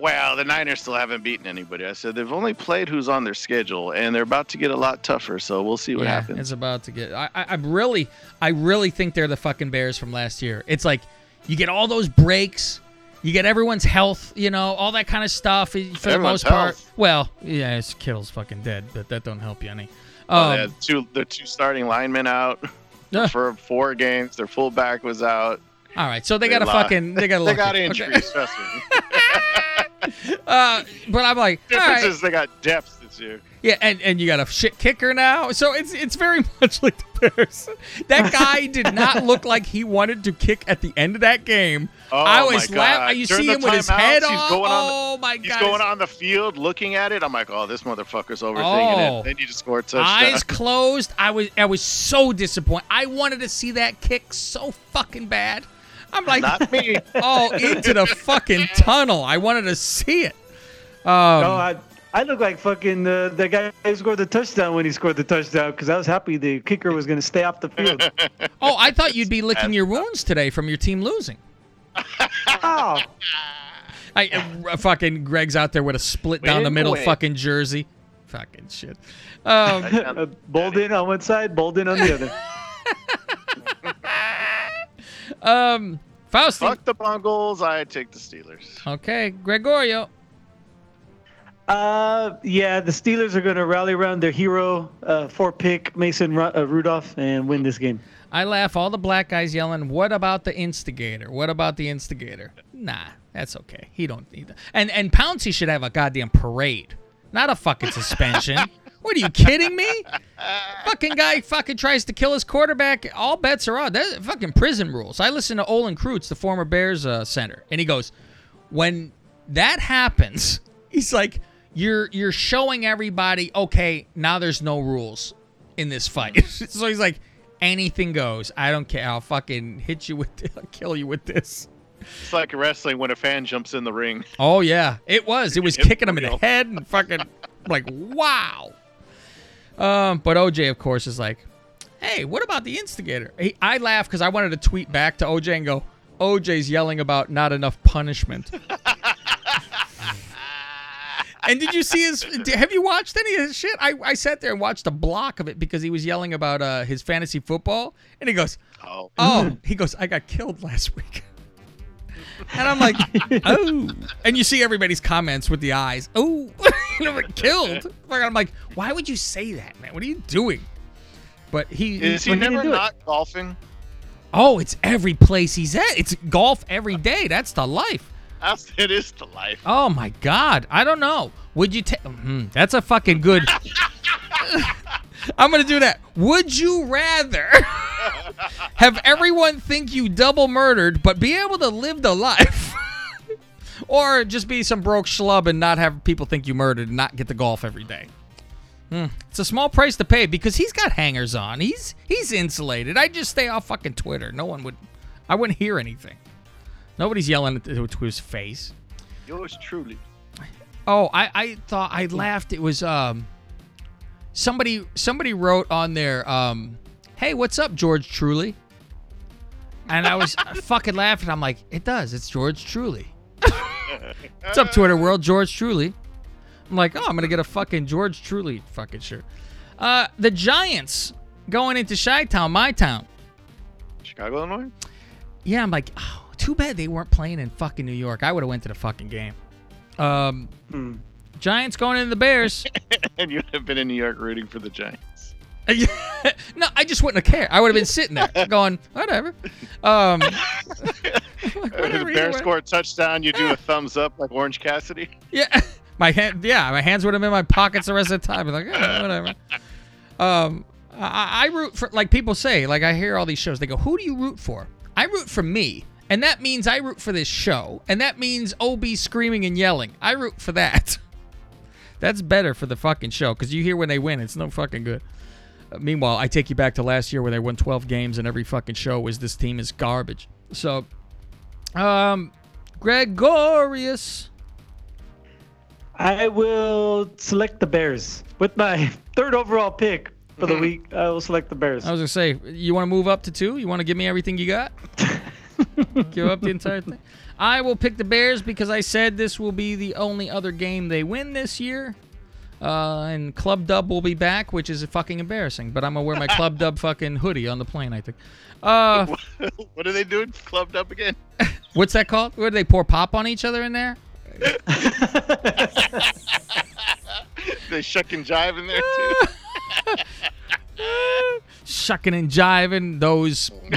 Well, the Niners still haven't beaten anybody. I said they've only played who's on their schedule, and they're about to get a lot tougher. So we'll see what yeah, happens. it's about to get. I, I, I really, I really think they're the fucking Bears from last year. It's like you get all those breaks, you get everyone's health, you know, all that kind of stuff for the most part. health. Well, yeah, it's Kittle's fucking dead, but that don't help you any. Oh, Um, they had two, their two starting linemen out Yeah. for four games. Their fullback was out. all right, so they, got a fucking, they got a they got injuries. Me. Uh, but I'm like, Difference right. is they got depth Yeah, and, and you got a shit kicker now. So it's it's very much like the Bears. That guy did not look like he wanted to kick at the end of that game. Oh I was my God! You During see him with his head he's on. Going on oh my god! He's going on the field looking at it. I'm like, oh, this motherfucker's overthinking Oh. it. They need to score a touchdown. Eyes closed. I was I was so disappointed. I wanted to see that kick so fucking bad. I'm like, Not me. oh, into the fucking tunnel. I wanted to see it. Um, no, I I look like fucking uh, the guy who scored the touchdown when he scored the touchdown because I was happy the kicker was going to stay off the field. oh, I thought you'd be licking your wounds today from your team losing. oh, I uh, fucking Greg's out there with a split down the middle win. fucking jersey. Fucking shit. Um, Uh, Bolden on one side, Bolden on the other. um, Fausti. Fuck the Bungles. I take the Steelers. Okay, Gregorio. Uh, yeah, the Steelers are going to rally around their hero, uh, four pick Mason Ru- uh, Rudolph, and win this game. I laugh. All the black guys yelling, "What about the instigator? What about the instigator?" Nah, that's okay. He don't need that. And and Pouncey should have a goddamn parade, not a fucking suspension. what are you kidding me? fucking guy fucking tries to kill his quarterback. All bets are off. That's fucking prison rules. I listen to Olin Kreutz, the former Bears uh, center, and he goes, when that happens, he's like, you're you're showing everybody, okay, now there's no rules in this fight. so he's like, anything goes. I don't care. I'll fucking hit you with, I'll kill you with this. It's like wrestling when a fan jumps in the ring. Oh yeah, it was. It was kicking him in the head and fucking like wow. Um, but OJ of course is like, hey, what about the instigator? He, I laugh because I wanted to tweet back to OJ and go, OJ's yelling about not enough punishment. And did you see his? Have you watched any of his shit? I, I sat there and watched a block of it because he was yelling about uh, his fantasy football, and he goes, "Oh, oh," he goes, "I got killed last week." And I'm like, oh. And you see everybody's comments with the eyes. Oh, you know, like, killed. I'm like, why would you say that, man? What are you doing? But he Is he when never did do it? not golfing? Oh, it's every place he's at. It's golf every day. That's the life. That's, it is the life. Oh my God, I don't know. Would you take? that's a fucking good. I'm gonna do that. Would you rather have everyone think you double murdered, but be able to live the life, or just be some broke schlub and not have people think you murdered and not get to golf every day. Hmm. It's a small price to pay because he's got hangers on. He's he's insulated. I just stay off fucking Twitter. No one would, I wouldn't hear anything. Nobody's yelling to, his face. Yours truly. Oh, I, I thought I laughed. It was um somebody somebody wrote on there, um, hey, what's up, George Truly? And I was fucking laughing. I'm like, it does. It's George Truly. What's up, Twitter world? George Truly. I'm like, oh, I'm gonna get a fucking George Truly fucking shirt. Uh, the Giants going into Chi Town, my town. Chicago, Illinois. Yeah, I'm like, oh, too bad they weren't playing in fucking New York. I would have went to the fucking game. Um, Giants going into the Bears. and you'd have been in New York rooting for the Giants. no, I just wouldn't have cared. I would have been sitting there going, whatever. Um, If the Bears score a touchdown, you do a thumbs up like Orange Cassidy. yeah, my hand. Yeah, my hands would have been in my pockets the rest of the time. I'd be like, "Eh, whatever. Um, I, I root for like people say. Like I hear all these shows. They go, "Who do you root for?" I root for me, and that means I root for this show, and that means OB screaming and yelling. I root for that. That's better for the fucking show because you hear when they win, it's no fucking good. Uh, meanwhile, I take you back to last year where they won 12 games and every fucking show was this team is garbage. So, um, Gregorius. I will select the Bears with my third overall pick for the week. I will select the Bears. I was gonna say, you want to move up to two? You want to give me everything you got? give up the entire thing. I will pick the Bears because I said this will be the only other game they win this year. Uh, and Club Dub will be back, which is fucking embarrassing. But I'm gonna wear my Club Dub fucking hoodie on the plane. I think. Uh, what are they doing? Clubbed up again? what's that called? Where do they pour pop on each other in there? they shuck and jive in there too. Shucking and jiving those.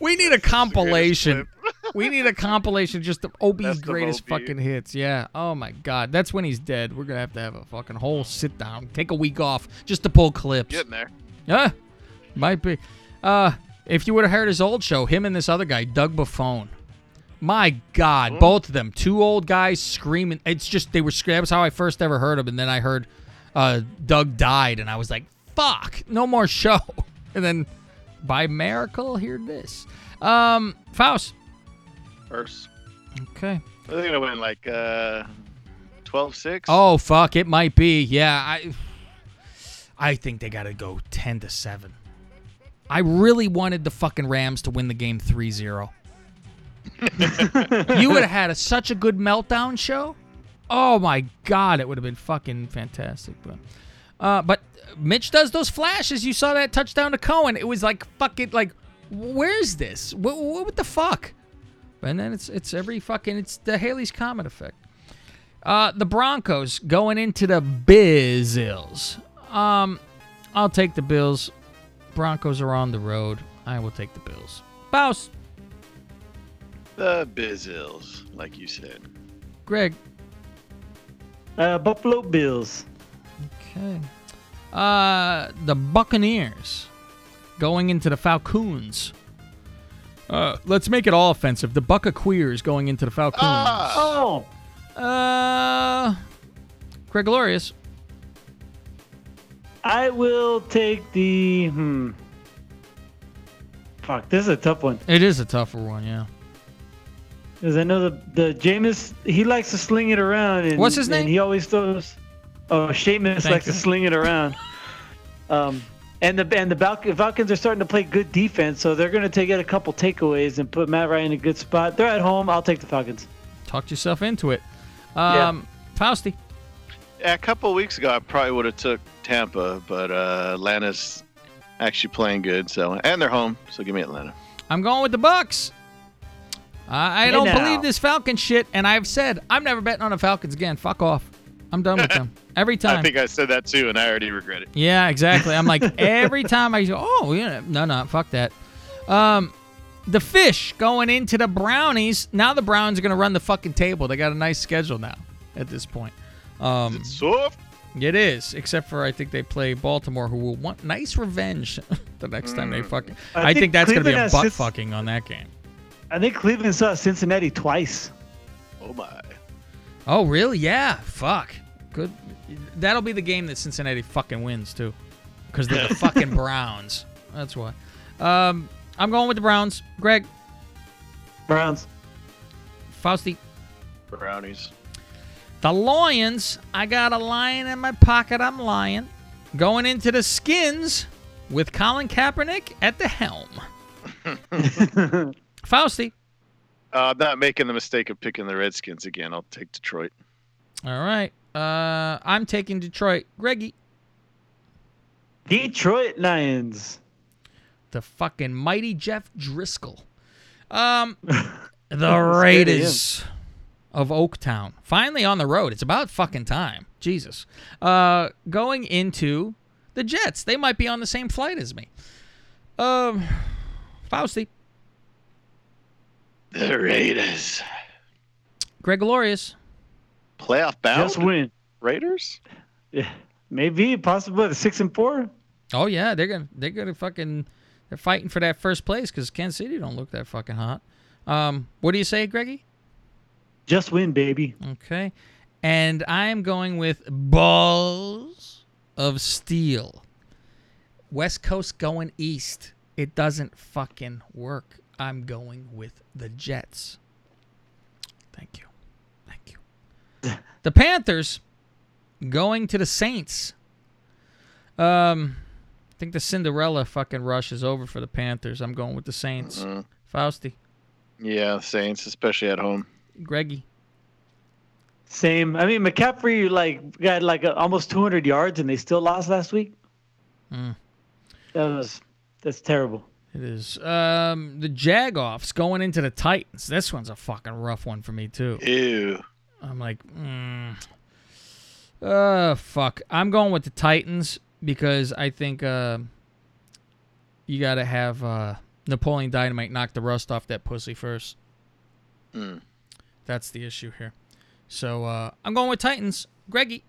we need a compilation. We need a compilation just of OB's Best of greatest OB. fucking hits. Yeah. Oh my god. That's when he's dead. We're gonna have to have a fucking whole sit down. Take a week off just to pull clips. Getting there. Yeah. Might be. Uh if you would have heard his old show, him and this other guy, Doug Buffone. My God, both of them, two old guys screaming. It's just they were screaming. That was how I first ever heard them, and then I heard uh, Doug died, and I was like, "Fuck, no more show." And then, by miracle, hear this. Um, Faust. First. Okay. I think gonna like uh, 12-6. Oh fuck, it might be. Yeah, I. I think they got to go ten to seven. I really wanted the fucking Rams to win the game 3-0. You would have had a, such a good meltdown show. Oh my god, it would have been fucking fantastic. But, uh, but Mitch does those flashes. You saw that touchdown to Cohen. It was like fucking like, where's this? What, what, the fuck? And then it's it's every fucking it's the Halley's Comet effect. Uh, the Broncos going into the Bills. Um, I'll take the Bills. Broncos are on the road. I will take the Bills. Bouse. The Bizzils, like you said. Greg. Uh, Buffalo Bills. Okay. Uh, the Buccaneers going into the Falcons. Uh, let's make it all offensive. The Bucca Queers going into the Falcons. Oh. Uh, Greg Glorious. I will take the hmm. Fuck, this is a tough one. It is a tougher one, yeah. Because I know the the Jameis, he likes to sling it around. And, What's his name? And he always throws. Oh, Seamus Thank likes you. to sling it around. um, and the and the Falcons, Falcons are starting to play good defense, so they're going to take get a couple takeaways and put Matt Ryan in a good spot. They're at home. I'll take the Falcons. Talked yourself into it. Um, Fausty. Yeah, a couple weeks ago, I probably would have took Tampa, but uh, Atlanta's actually playing good. So, and they're home, so give me Atlanta. I'm going with the Bucks. I I don't now. believe this Falcon shit, and I've said I'm never betting on the Falcons again. Fuck off. I'm done with them every time. I think I said that too, and I already regret it. Yeah, exactly. I'm like every time I go, oh yeah, no, no, fuck that. Um, the fish going into the brownies. Now the Browns are gonna run the fucking table. They got a nice schedule now at this point. Um, soft. It is, except for I think they play Baltimore, who will want nice revenge the next time they fucking. I, I think, think that's going to be Cleveland a butt fucking on that game. I think Cleveland saw Cincinnati twice. Oh my. Oh, really? Yeah. Fuck. Good. That'll be the game that Cincinnati fucking wins too, because they're the fucking Browns. That's why. Um, I'm going with the Browns. Greg. Browns. Fausty. Brownies. The Lions. I got a lion in my pocket. I'm lying. Going into the Skins with Colin Kaepernick at the helm. Fausty. Uh, I'm not making the mistake of picking the Redskins again. I'll take Detroit. All right. Uh, I'm taking Detroit. Greggy. Detroit Lions. The fucking mighty Jeff Driskel. Um, the Raiders of Oaktown. Finally on the road. It's about fucking time. Jesus. Uh, going into the Jets. They might be on the same flight as me. Um, Fausty. The Raiders. Greg Glorious. Playoff bound. Just win. Raiders. Yeah, maybe possibly six and four. Oh yeah, they're gonna they're gonna fucking they're fighting for that first place because Kansas City don't look that fucking hot. Um, what do you say, Greggy? Just win, baby. Okay, and I'm going with balls of steel. West Coast going east. It doesn't fucking work. I'm going with the Jets. Thank you. Thank you. the Panthers going to the Saints. Um, I think the Cinderella fucking rush is over for the Panthers. I'm going with the Saints. Mhm. Fausty, Yeah, Saints, especially at home. Greggy. Same. I mean, McCaffrey like got like uh, almost 200 yards, and they still lost last week. Mm. That was that's terrible. It is. Um, the Jagoffs going into the Titans. This one's a fucking rough one for me too. Ew. I'm like, mm, uh, fuck. I'm going with the Titans because I think uh, you got to have uh, Napoleon Dynamite knock the rust off that pussy first. Mm. That's the issue here. So uh, I'm going with Titans. Greggy.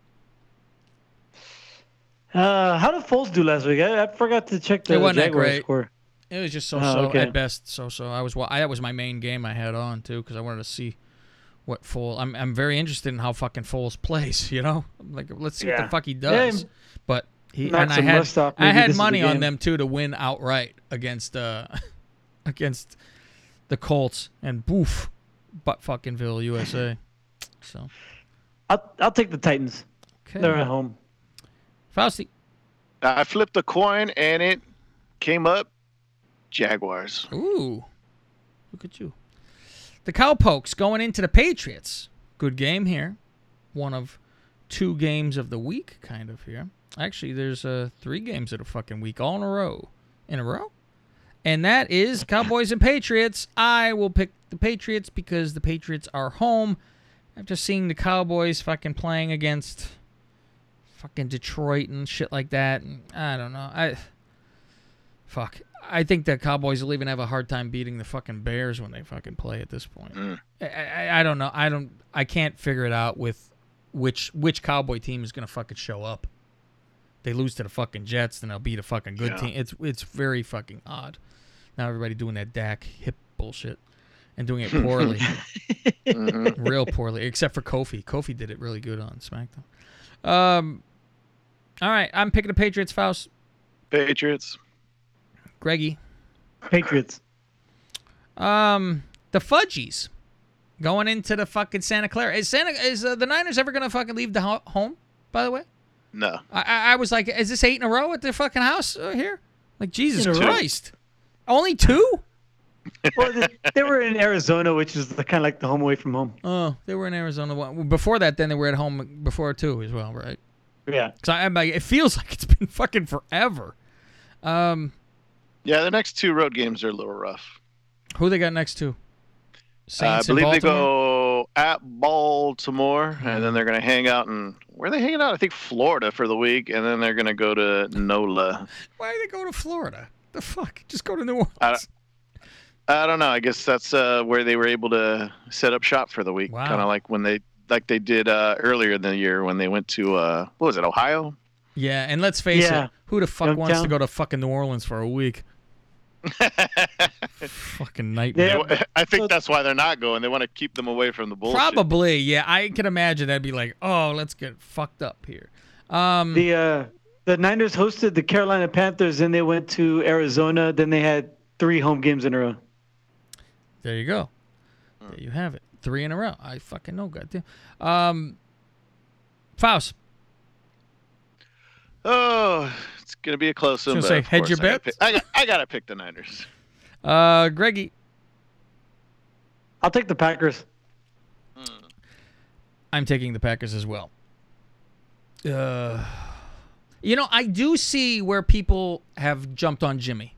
Uh, how did Foles do last week? I, I forgot to check the It that Jaguars score. It was just so Oh, so okay. at best. So so. I was wa- I, that was my main game I had on too because I wanted to see what Foles. I'm I'm very interested in how fucking Foles plays. You know, like let's see what the fuck he Yeah, does. but he knock and I had off. I had this the money on them too to win outright against uh against the Colts and boof, butt fuckingville USA. So I'll I'll take the Titans. Okay. They're at home. Fausty. I flipped a coin and it came up Jaguars. Ooh, look at you. The Cowpokes going into the Patriots. Good game here. One of two games of the week, kind of here. Actually, there's uh, three games of the fucking week all in a row. In a row? And that is Cowboys and Patriots. I will pick the Patriots because the Patriots are home. After seeing the Cowboys fucking playing against fucking Detroit and shit like that, and I don't know. I fuck. I think the Cowboys will even have a hard time beating the fucking Bears when they fucking play at this point. I, I, I don't know. I don't. I can't figure it out with which which Cowboy team is gonna fucking show up. They lose to the fucking Jets, then they'll beat a fucking good Yeah. team. It's it's very fucking odd. Now everybody doing that Dak hip bullshit and doing it poorly, real poorly, except for Kofi. Kofi did it really good on SmackDown. Um, all right, I'm picking the Patriots. Faust, Patriots. Greggy. Patriots. Um, the Fudgies going into the fucking Santa Clara. Is Santa is uh, the Niners ever gonna fucking leave the ho- home? By the way, No. I, I I was like, is this eight in a row at their fucking house uh, here? Like Jesus In. Christ, only two? well, they, they were in Arizona, which is kind of like the home away from home. Oh, they were in Arizona. One- Before that, then they were at home before too as well, right? Yeah. Because I'm like, it feels like it's been fucking forever. Um, Yeah, the next two road games are a little rough. who they got next to? Uh, I believe they go at Baltimore, and then they're going to hang out in where are they hanging out? I think Florida for the week, and then they're going to go to NOLA. Why do they go to Florida? The fuck? Just go to New Orleans. I, I don't know. I guess that's uh, where they were able to set up shop for the week. Wow. Kind of like when they like they did uh, earlier in the year when they went to uh, what was it, Ohio? Yeah, and let's face Yeah. it, who the fuck wants to go to fucking New Orleans for a week? fucking nightmare. They- I think that's why they're not going. They want to keep them away from the bullshit. Probably, yeah. I can imagine that'd be like, oh, let's get fucked up here. Um, The uh, the Niners hosted the Carolina Panthers, and they went to Arizona. Then they had three home games in a row. There you go. There you have it. Three in a row. I fucking know, goddamn. Um, Faust. Oh, it's gonna be a close one. Say, of hedge course your I gotta bets? I got, I gotta pick the Niners. Uh, Greggy. I'll take the Packers. I'm taking the Packers as well. Uh, you know, I do see where people have jumped on Jimmy.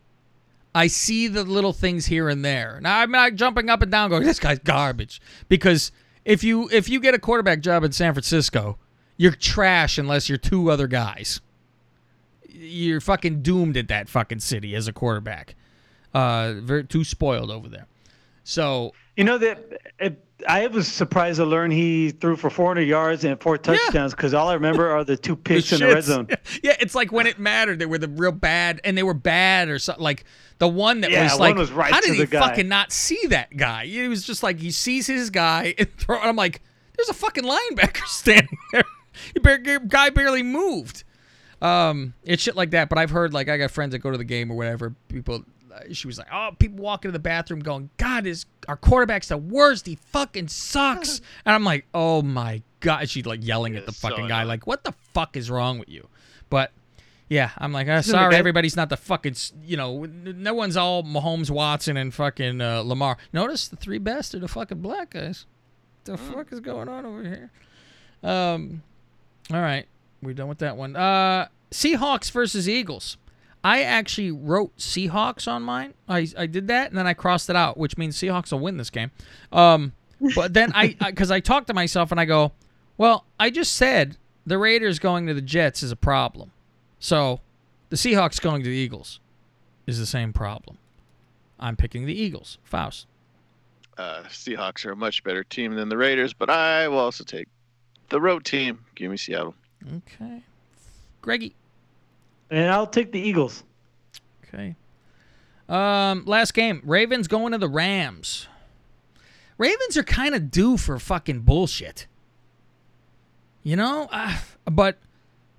I see the little things here and there. Now I'm not jumping up and down going, this guy's garbage. Because if you if you get a quarterback job in San Francisco, you're trash unless you're two other guys. You're fucking doomed at that fucking city as a quarterback. Uh, very too spoiled over there. So You know that it, I was surprised to learn he threw for 400 yards and four touchdowns because all I remember are the two picks in the red zone. Yeah, it's like when it mattered, they were the real bad, and they were bad or something. Like the one that Yeah, was like, was right how did he guy. fucking not see that guy? It was just like he sees his guy and throw. And I'm like, there's a fucking linebacker standing there. He bar- guy barely moved. Um, it's shit like that. But I've heard like I got friends that go to the game or whatever. People, uh, she was like, oh, people walk into the bathroom going, God, is our quarterback's the worst. He fucking sucks. and I'm like, oh my god. She's like yelling at the fucking guy, like, what the fuck is wrong with you? But yeah, I'm like, uh, sorry, everybody's not the fucking, you know, no one's all Mahomes, Watson, and fucking uh, Lamar. Notice the three best are the fucking black guys. The fuck is going on over here? Um, all right, we're done with that one. Uh, Seahawks versus Eagles. I actually wrote Seahawks on mine. I, I did that and then I crossed it out, which means Seahawks will win this game. Um, but then I because I, talked to myself and I go, well, I just said the Raiders going to the Jets is a problem, so the Seahawks going to the Eagles is the same problem. I'm picking the Eagles. Faust. Uh, Seahawks are a much better team than the Raiders, but I will also take the road team. Give me Seattle. Okay. Greggy. And I'll take the Eagles. Okay. Um, last game. Ravens going to the Rams. Ravens are kind of due for fucking bullshit. You know, uh, but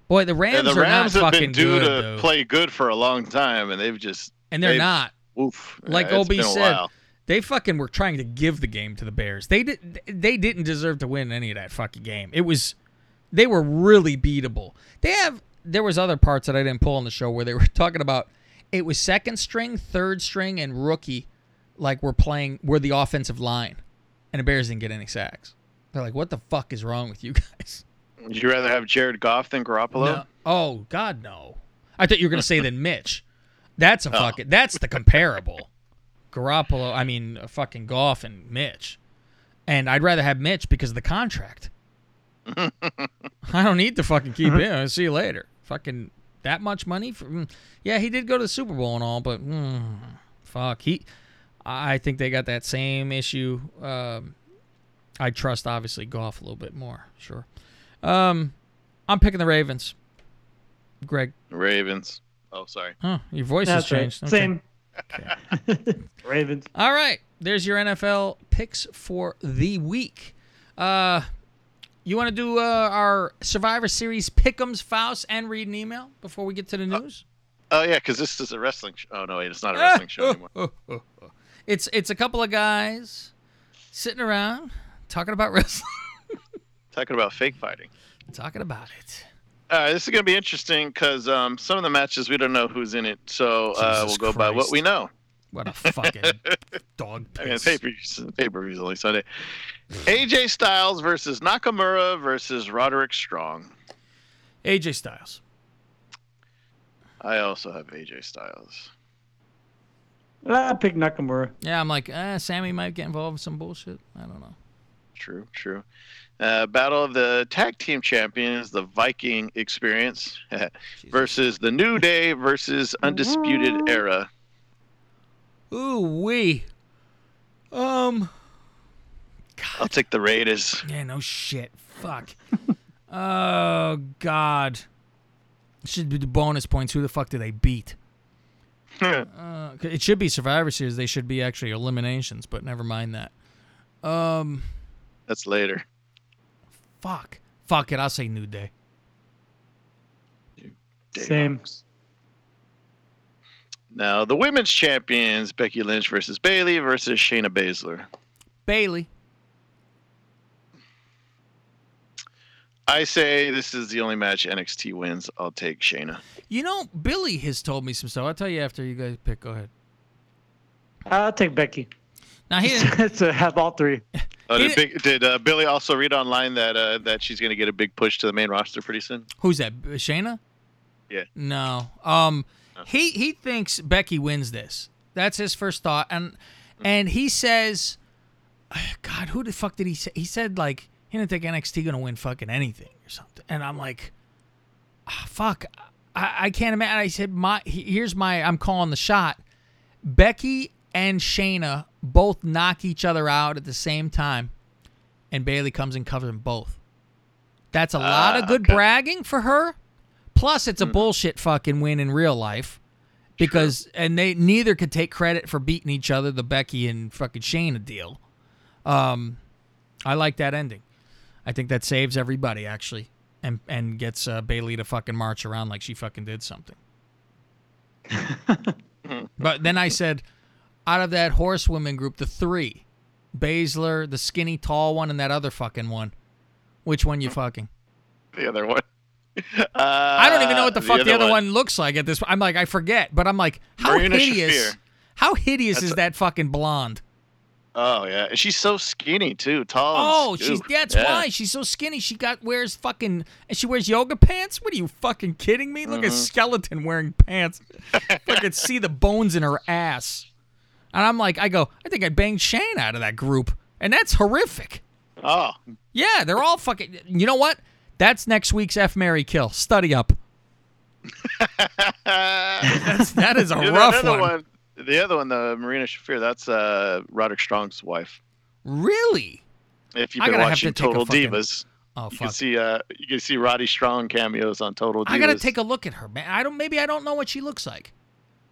boy, the Rams Yeah, the are Rams not have fucking been due good. to though. play good for a long time, and they've just and they're they've- not. Oof. Like Yeah, OB said, they fucking were trying to give the game to the Bears. They did. They didn't deserve to win any of that fucking game. It was, they were really beatable. They have. There was other parts that I didn't pull on the show where they were talking about. It was second string, third string, and rookie, like we're playing. We're the offensive line, and the Bears didn't get any sacks. They're like, what the fuck is wrong with you guys? Would you rather have Jared Goff than Garoppolo? No. Oh God, no. I thought you were gonna say than Mitch. That's a Oh. fucking. That's the comparable. Garoppolo. I mean, fucking Goff and Mitch. And I'd rather have Mitch because of the contract. I don't need to fucking keep him. I'll see you later. Fucking that much money for? mm. Yeah, he did go to the Super Bowl and all, but mm, fuck, he. I think they got that same issue. Um, I trust obviously Goff a little bit more. Sure. Um, I'm picking the Ravens. Greg. Ravens. Oh, sorry. Huh, your voice That's has right. changed. Okay. Same. Ravens. All right. There's your NFL picks for the week. Uh, you want to do uh, our Survivor Series pick'ems, Faust, and read an email before we get to the news? Oh yeah, because this is a wrestling. Sh- oh no, wait, it's not a wrestling show anymore. It's it's a couple of guys sitting around talking about wrestling, Talking about fake fighting. talking about it. All right, this is gonna be interesting because um, some of the matches we don't know who's in it, so uh, we'll go by what we know. What a fucking dog I mean, piss. pay per pay views only Sunday. AJ Styles versus Nakamura versus Roderick Strong. AJ Styles. I also have AJ Styles. I pick Nakamura. Yeah, I'm like, eh, Sammy might get involved in some bullshit. I don't know. True, true. Uh, Battle of the Tag Team Champions, the Viking Experience versus the New Day versus Undisputed Era. Ooh wee. Um. I'll take the Raiders. Yeah, no shit. Fuck. oh God. Should be the bonus points. Who the fuck do they beat? uh, it should be Survivor Series. They should be actually eliminations, but never mind that. Um, That's later. fuck, fuck it. I'll say New Day. Same. Now the women's champions: Becky Lynch versus Bayley versus Shayna Baszler. Bayley. I say this is the only match NXT wins. I'll take Shayna. You know, Billy has told me some stuff. I'll tell you after you guys pick. Go ahead. I'll take Becky. Now he to have all three. Oh, did Big, did uh, Billy also read online that uh, that she's going to get a big push to the main roster pretty soon? Who's that? Shayna? Yeah. No. Um he he thinks Becky wins this. That's his first thought and and he says God, who the fuck did he say? He said like he didn't think NXT going to win fucking anything or something. And I'm like ah, fuck. I, I can't imagine. I said my here's my I'm calling the shot. Becky and Shayna both knock each other out at the same time and Bayley comes and covers them both. That's a lot of Ah, good okay. bragging for her. Plus, it's a bullshit fucking win in real life because and they neither could take credit for beating each other. The Becky and fucking Shayna deal. Um, I like that ending. I think that saves everybody actually, and and gets uh, Bayley to fucking march around like she fucking did something. but then I said, out of that horsewomen group, the three, Baszler, the skinny tall one, and that other fucking one, which one you fucking? The other one. I don't even know what the Uh, fuck the other other one. one. looks like at this. I'm like, I forget, but I'm like, how Marina hideous? Shafir. How hideous That's is a- that fucking blonde? Oh yeah, and she's so skinny too, tall. Oh, she's that's Yeah. why she's so skinny. She got wears fucking and she wears yoga pants. What are you fucking kidding me? Look at Mhm. skeleton wearing pants. fucking see the bones in her ass. And I'm like, I go, I think I banged Shane out of that group, and that's horrific. Oh, Yeah, they're all fucking. You know what? That's next week's F Mary Kill. Study up. That's, that is a You rough another one. The other one, the Marina Shafir, that's uh, Roderick Strong's wife. Really? If you've been watching to Total fucking- Divas, Oh you can see uh, you can see Roddy Strong cameos on Total Divas. I gotta take a look at her, man. I don't. Maybe I don't know what she looks like.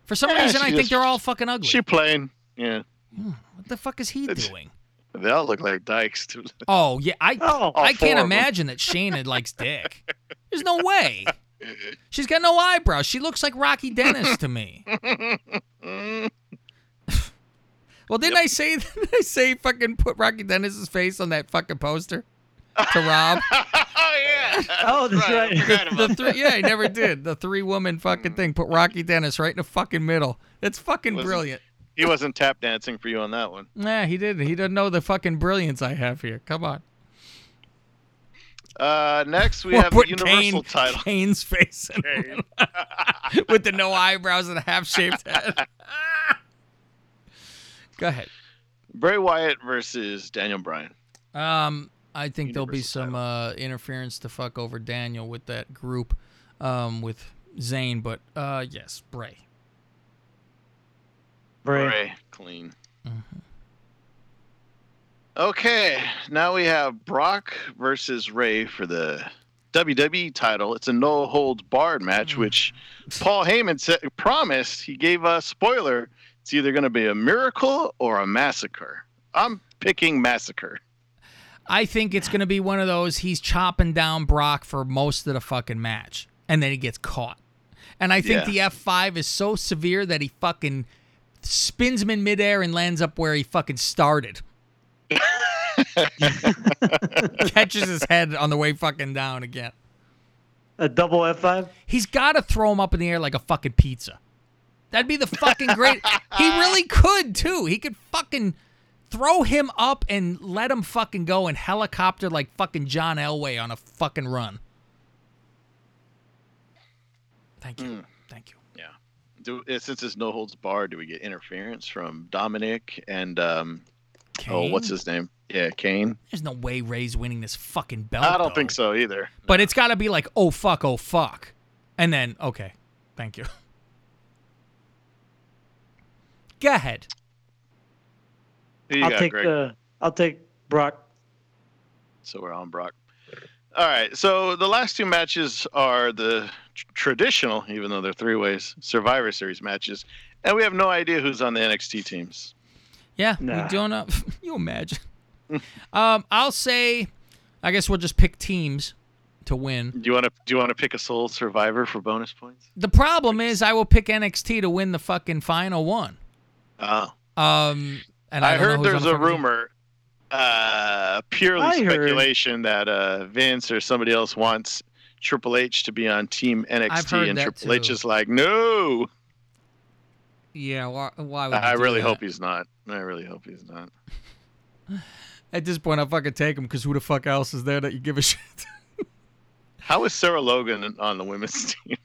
For some Yeah, reason, I think they're all fucking ugly. She plain, yeah. What the fuck is he It's- doing? They all look like dykes too. Oh yeah, I All I can't imagine that Shayna likes dick. There's no way. She's got no eyebrows. She looks like Rocky Dennis to me. well, didn't I say? Didn't I say fucking put Rocky Dennis's face on that fucking poster to Rob? oh yeah. Oh, that's right. the, the three, yeah, he never did. The three woman fucking thing. Put Rocky Dennis right in the fucking middle. That's fucking Wasn't- brilliant. He wasn't tap dancing for you on that one. Nah, he didn't. He doesn't know the fucking brilliance I have here. Come on. Uh, next we have the Universal Kane- title. Kane's face in with the no eyebrows and a half shaved head. Go ahead. Bray Wyatt versus Daniel Bryan. Um, I think there'll be some uh, interference to fuck over Daniel with that group, um, with Zayn. But uh, yes, Bray. Bray. clean. Mm-hmm. Okay, now we have Brock versus Rey for the WWE title. It's a no holds barred match, Mm. which Paul Heyman said, promised. He gave a spoiler. It's either going to be a miracle or a massacre. I'm picking massacre. I think it's going to be one of those he's chopping down Brock for most of the fucking match, and then he gets caught. And I think Yeah. the F5 is so severe that he fucking spins him in midair and lands up where he fucking started. Catches his head on the way fucking down again. A double F5? He's got to throw him up in the air like a fucking pizza. That'd be the fucking great. he really could too. He could fucking throw him up and let him fucking go and helicopter like fucking John Elway on a fucking run. Thank you. Thank you. Yeah. Do, uh, since it's no holds barred, do we get interference from Dominic and um, oh, what's his name? Yeah, Kane. There's no way Rey's winning this fucking belt. I don't though. think so either. But it's got to be like, oh fuck, oh fuck, and then okay, thank you. Go ahead. You I'll got, take Greg? the I'll take Brock. So we're on Brock. All right. So the last two matches are the tr- traditional, even though they're three ways, Survivor Series matches, and we have no idea who's on the NXT teams. Yeah, Nah. we don't know. you imagine. um, I'll say, I guess we'll just pick teams to win. Do you want to do you want to pick a sole survivor for bonus points? The problem is, I will pick NXT to win the fucking final one. Oh. Um, and I, I, heard there's a fucking team. rumor, uh, purely I heard- speculation, that uh, Vince or somebody else wants Triple H to be on Team NXT, and Triple H is like, no. Yeah, why, why would I really that? hope he's not. I really hope he's not. At this point, I'll fucking take him because who the fuck else is there that you give a shit? How is Sarah Logan on the women's team?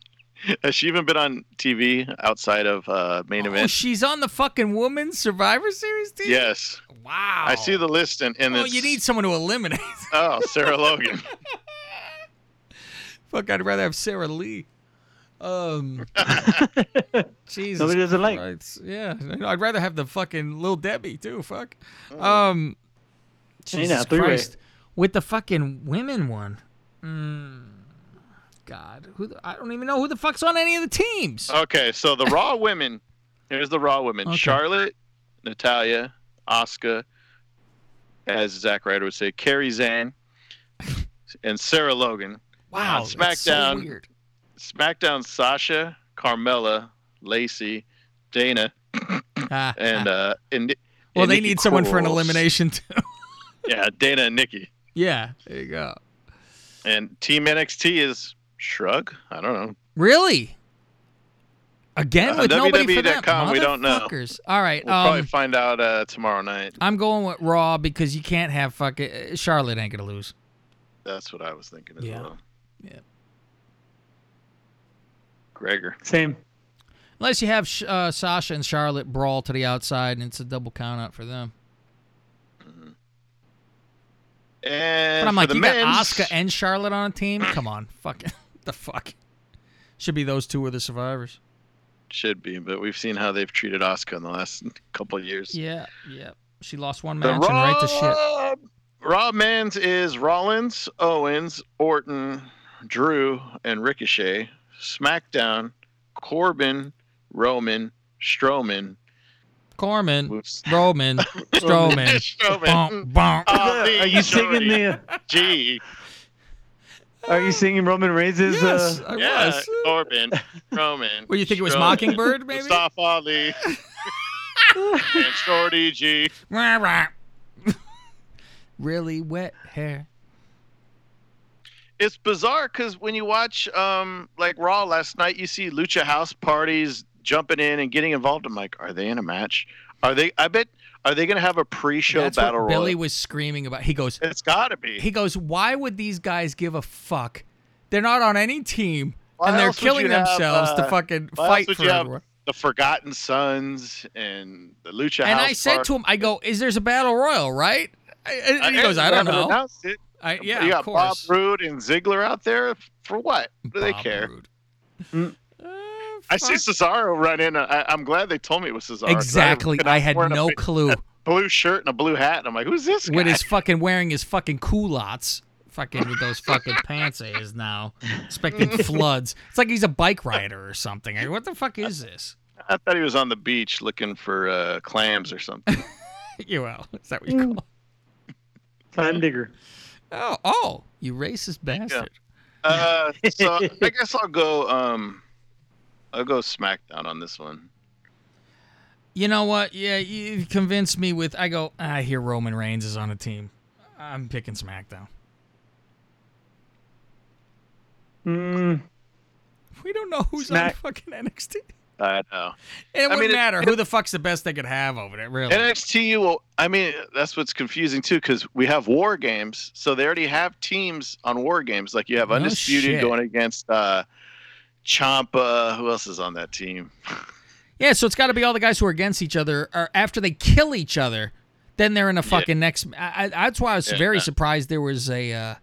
Has she even been on TV outside of uh, main Oh, event? she's on the fucking women's Survivor Series team. Yes. Wow. I see the list and, and Oh, it's you need someone to eliminate. oh Sarah Logan. Fuck, I'd rather have Sarah Lee. Um, Jesus. Nobody doesn't like. Christ. Yeah, I'd rather have the fucking little Debbie too. Fuck. Um, Hey, Jesus now, three-way. Christ. With the fucking women one. Mm, God, who? The, I don't even know who the fuck's on any of the teams. Okay, so the Raw women. Here's the Raw women: Okay. Charlotte, Natalya, Asuka, as Zack Ryder would say, Kairi Sane, and Sarah Logan. Wow, On that's so SmackDown, weird. SmackDown: Sasha, Carmella, Lacey, Dana, Ah, and uh, and, well, and they Nikki need someone for an elimination too. Yeah, Dana and Nikki. yeah, there you go. And Team NXT is Shrug. I don't know. Really? Again Uh, with nobody for them. WWE.com, we don't know. Motherfuckers. All right. We'll um, probably find out uh, tomorrow night. I'm going with Raw because you can't have fucking Charlotte ain't gonna lose. That's what I was thinking as Yeah. well. Yeah. Gregor. Same. Unless you have uh, Sasha and Charlotte brawl to the outside and it's a double count out for them. And But I'm like, you men's, got Asuka and Charlotte on a team. Come on, fuck it. The fuck. Should be those two are the survivors. should be, but we've seen how they've treated Asuka in the last couple of years. Yeah, yeah. She lost one The match and right to shit. Raw, Raw men's is Rollins, Owens, Orton, Drew, and Ricochet. SmackDown, Corbin, Roman, Strowman. Corman, Whoops. Roman, Strowman. Strowman. Bonk, bonk. Ali, Are you singing Shorty, the? G. Are you singing Roman Reigns' Yes, uh, I Yeah, was. Corbin, Roman. What, you think it was Strowman, Mockingbird, maybe? Mustafa Ali, and Shorty G. Rah, rah. really wet hair. it's bizarre because when you watch um like Raw last night, you see Lucha House parties jumping in and getting involved. I'm like, are they in a match? Are they? I bet. Are they going to have a pre-show That's battle what royal? Billy was screaming about. He goes, It's got to be. he goes, why would these guys give a fuck? They're not on any team, Why and they're killing you have, themselves to uh, fucking fight for you have everyone. the Forgotten Sons and the Lucha And House. I said part- to him, I go, is there's a battle royal, right? And I- he goes, I don't know. announced it. I, yeah, you of got Bob. Roode and Ziggler out there for what? What do they Bob care? Roode. I see Cesaro run in. I, I'm glad they told me it was Cesaro. Exactly. and I I'm had wearing a no big- clue. Blue shirt and a blue hat, and I'm like, who's this guy? With his fucking wearing his fucking culottes. Fucking with those fucking pants of his now. Expecting floods. It's like he's a bike rider or something. Like, what the fuck is this? I thought he was on the beach looking for uh, clams or something. You well, is that what you call it? time digger? Oh, oh, you racist bastard. uh, so I guess I'll go. Um, I'll go SmackDown on this one. You know what? Yeah, you convinced me with. I go. I hear Roman Reigns is on a team. I'm picking SmackDown. Mm, We don't know who's Smack- on fucking NXT. I know. And it I wouldn't mean, matter it- who the fuck's the best they could have over there, really. NXT, you well, I mean, that's what's confusing too, because we have War Games, so they already have teams on War Games. Like you have No Undisputed shit. going against uh, Ciampa. Who else is on that team? Yeah, so it's got to be all the guys who are against each other, or after they kill each other, then they're in a fucking next. I, I, that's why I was Yeah. very surprised there was a uh,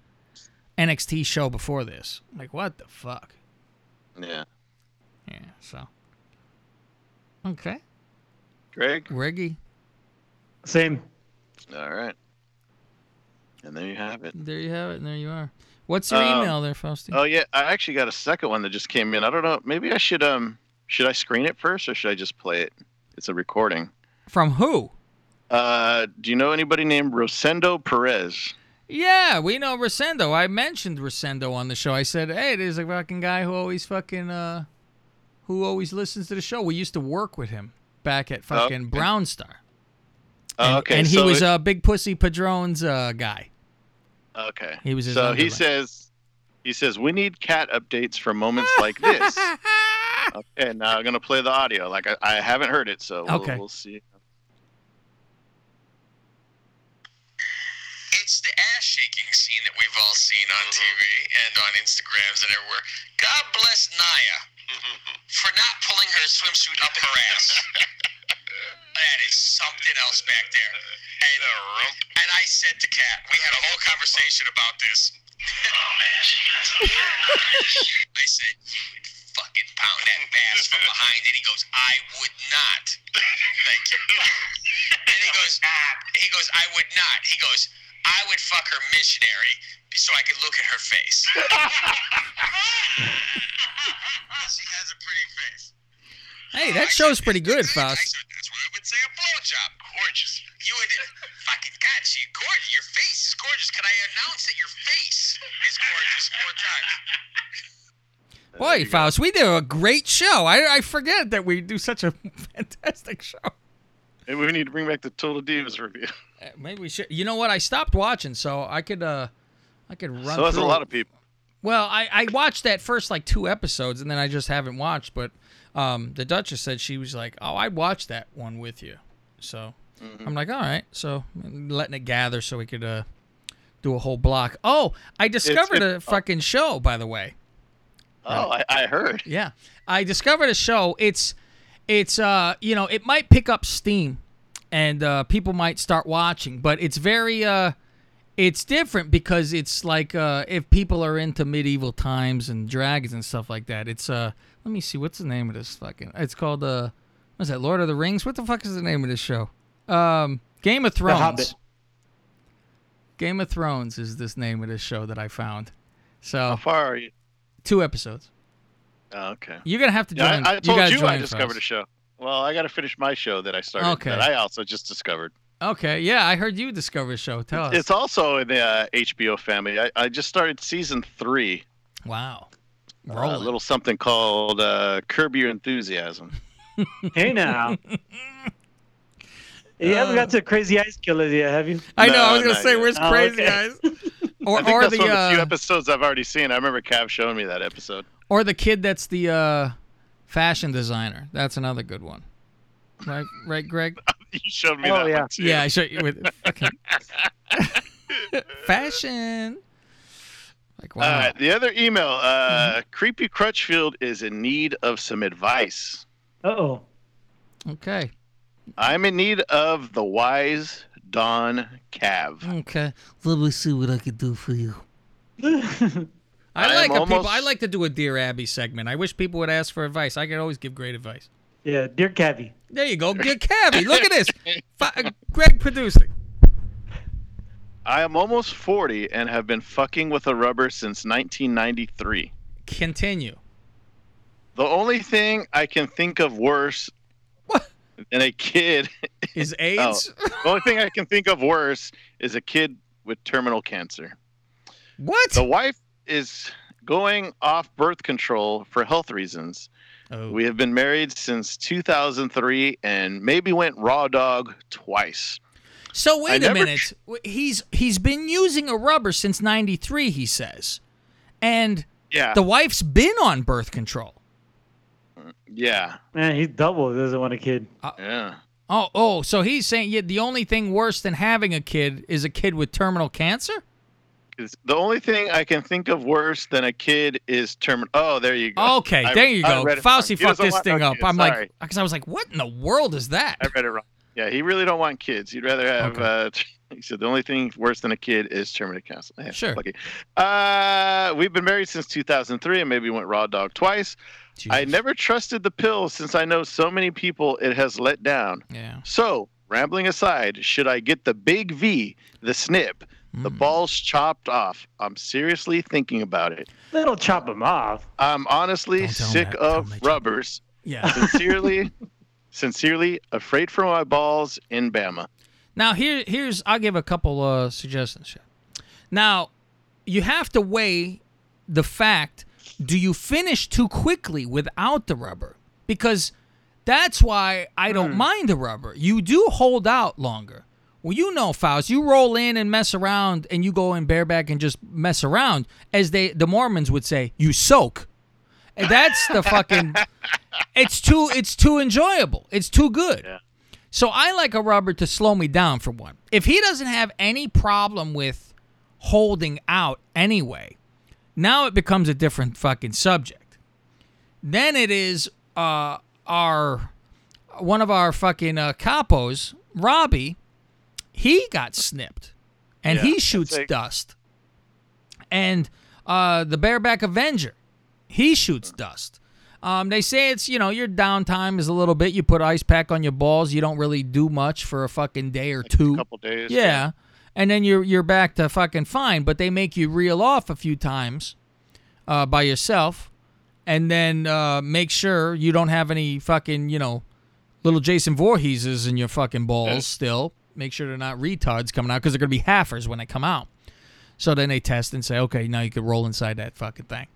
NXT show before this. Like, what the fuck? Yeah. Yeah. So. Okay. Greg. Reggie. same. All right. And there you have it. There you have it. And there you are. What's your Um, email there, Fausty? Oh yeah, I actually got a second one that just came in. I don't know. Maybe I should um should I screen it first or should I just play it? It's a recording. From who? Uh, do you know anybody named Rosendo Perez? Yeah, we know Rosendo. I mentioned Rosendo on the show. I said, "Hey, there's a fucking guy who always fucking uh, who always listens to the show. We used to work with him back at fucking Okay. Brown Star, Oh, and, okay, and he so was it- uh, Big Pussy Padrone's uh, guy. Okay. He was his so he says he says we need cat updates for moments like this. okay, now I'm gonna play the audio. Like I, I haven't heard it, so we'll, Okay. we'll see. It's the ass shaking scene that we've all seen on TV and on Instagrams and everywhere. God bless Naya for not pulling her swimsuit up her ass. that is something else back there. And, and I said to Kat, we had a whole conversation about this. Oh man, she got some I said, you would fucking pound that bass from behind, and he goes, I would not. Thank you. And he goes, he goes, I would not. He goes, I would fuck her missionary so I could look at her face. she has a pretty face. Hey, that show's pretty good, Faust. I would say a blowjob. Gorgeous. You would fucking God, she gorgeous. Your face is gorgeous. Can I announce that your face is gorgeous four times? Boy, Faust, we do a great show. I, I forget that we do such a fantastic show. Maybe we need to bring back the Total Divas review. Uh, Maybe we should. You know what? I stopped watching, so I could uh, I could run. So that's a lot of people. Well, I, I watched that first like two episodes, and then I just haven't watched. But um, the Duchess said she was like, "Oh, I watched that one with you," so Mm-hmm. I'm like, "All right." So letting it gather so we could uh, do a whole block. Oh, I discovered a fucking show, by the way. Oh, I, I heard. Yeah, I discovered a show. It's it's uh you know it might pick up steam, and uh, people might start watching, but it's very uh it's different because it's like uh if people are into medieval times and dragons and stuff like that. It's uh let me see what's the name of this fucking. It's called uh what's that Lord of the Rings? What the fuck is the name of this show? Um, Game of Thrones. Game of Thrones is this name of this show that I found. So How far are you? two episodes. Oh, okay. You're gonna have to Yeah, join. I, I told gotta you, I discovered a show. Well, I got to finish my show that I started. Okay. That I also just discovered. Okay, yeah, I heard you discover a show. Tell us. It's also in the uh, HBO family. I, I just started season three. Wow. Uh, a little something called uh, Curb Your Enthusiasm. Hey now. You haven't got to Crazy Eyes Killers yet, have you? I know. I was gonna say, yet. where's Oh, Crazy okay. Eyes? Or, I think or that's the one of the few uh, episodes I've already seen. I remember Cav showing me that episode. or the kid that's the uh, fashion designer. That's another good one. Right, right, Greg. you showed me Oh, that yeah. one too. Yeah, I showed you with fucking fashion. Like wow. All right, the other email. Uh, Creepy Crutchfield is in need of some advice. Uh oh. Okay. I'm in need of the wise Don Cav. Okay. Let me see what I can do for you. I I like am a people. almost- I like to do a Dear Abby segment. I wish people would ask for advice. I could always give great advice. Yeah, dear Cavi. There you go, Dear Cabby. Look at this. Fi- Greg producing. I am almost 40 and have been fucking with a rubber since 1993. Continue. The only thing I can think of worse than a kid Is Oh, AIDS? the only thing I can think of worse is a kid with terminal cancer. What? The wife is going off birth control for health reasons. Oh. We have been married since 2003 and maybe went raw dog twice. So wait a never minute. He's he's been using a rubber since '93. He says, and Yeah. the wife's been on birth control. Yeah. Man, he's double. Doesn't want a kid. Uh, yeah. Oh, oh, so he's saying yeah, the only thing worse than having a kid is a kid with terminal cancer? The only thing I can think of worse than a kid is terminal. Oh, there you go. Okay, I- there you I go. read it. Fausty fucked this thing up. I'm Sorry. like, because I was like, what in the world is that? I read it wrong. Yeah, he really don't want kids. He'd rather have. Uh, he said the only thing worse than a kid is terminal cancer. Yeah, Sure. lucky. Uh, we've been married since 2003, and maybe went raw dog twice. I never trusted the pill since I know so many people it has let down. Yeah. So, rambling aside, should I get the big V, the snip, The Hmm. ball's chopped off. I'm seriously thinking about it. They don't chop them off. I'm honestly Don't sick that. Of rubbers. Yeah. Sincerely, sincerely afraid for my balls in Bama. Now here here's I'll give a couple uh, suggestions. Now you have to weigh the fact: do you finish too quickly without the rubber? Because that's why I don't mind the rubber. You do hold out longer. Well, you know, Faust, you roll in and mess around, and you go in bareback and just mess around, as they the Mormons would say, you soak. And that's the fucking. It's too. It's too enjoyable. It's too good. So I like a rubber to slow me down for one. If he doesn't have any problem with holding out anyway, now it becomes a different fucking subject. Then it is uh, our one of our fucking uh, capos, Robbie. He got snipped, and Yeah, he shoots dust. And uh, the bareback Avenger, he shoots dust. Um, they say it's you know your downtime is a little bit. You put ice pack on your balls. You don't really do much for a fucking day or two. couple days, Yeah. yeah. and then you're you're back to fucking fine. But they make you reel off a few times uh, by yourself, and then uh, make sure you don't have any fucking you know little Jason Voorheeses in your fucking balls still. Make sure they're not retards coming out because they're gonna be halfers when they come out. So then they test and say, okay, now you can roll inside that fucking thing.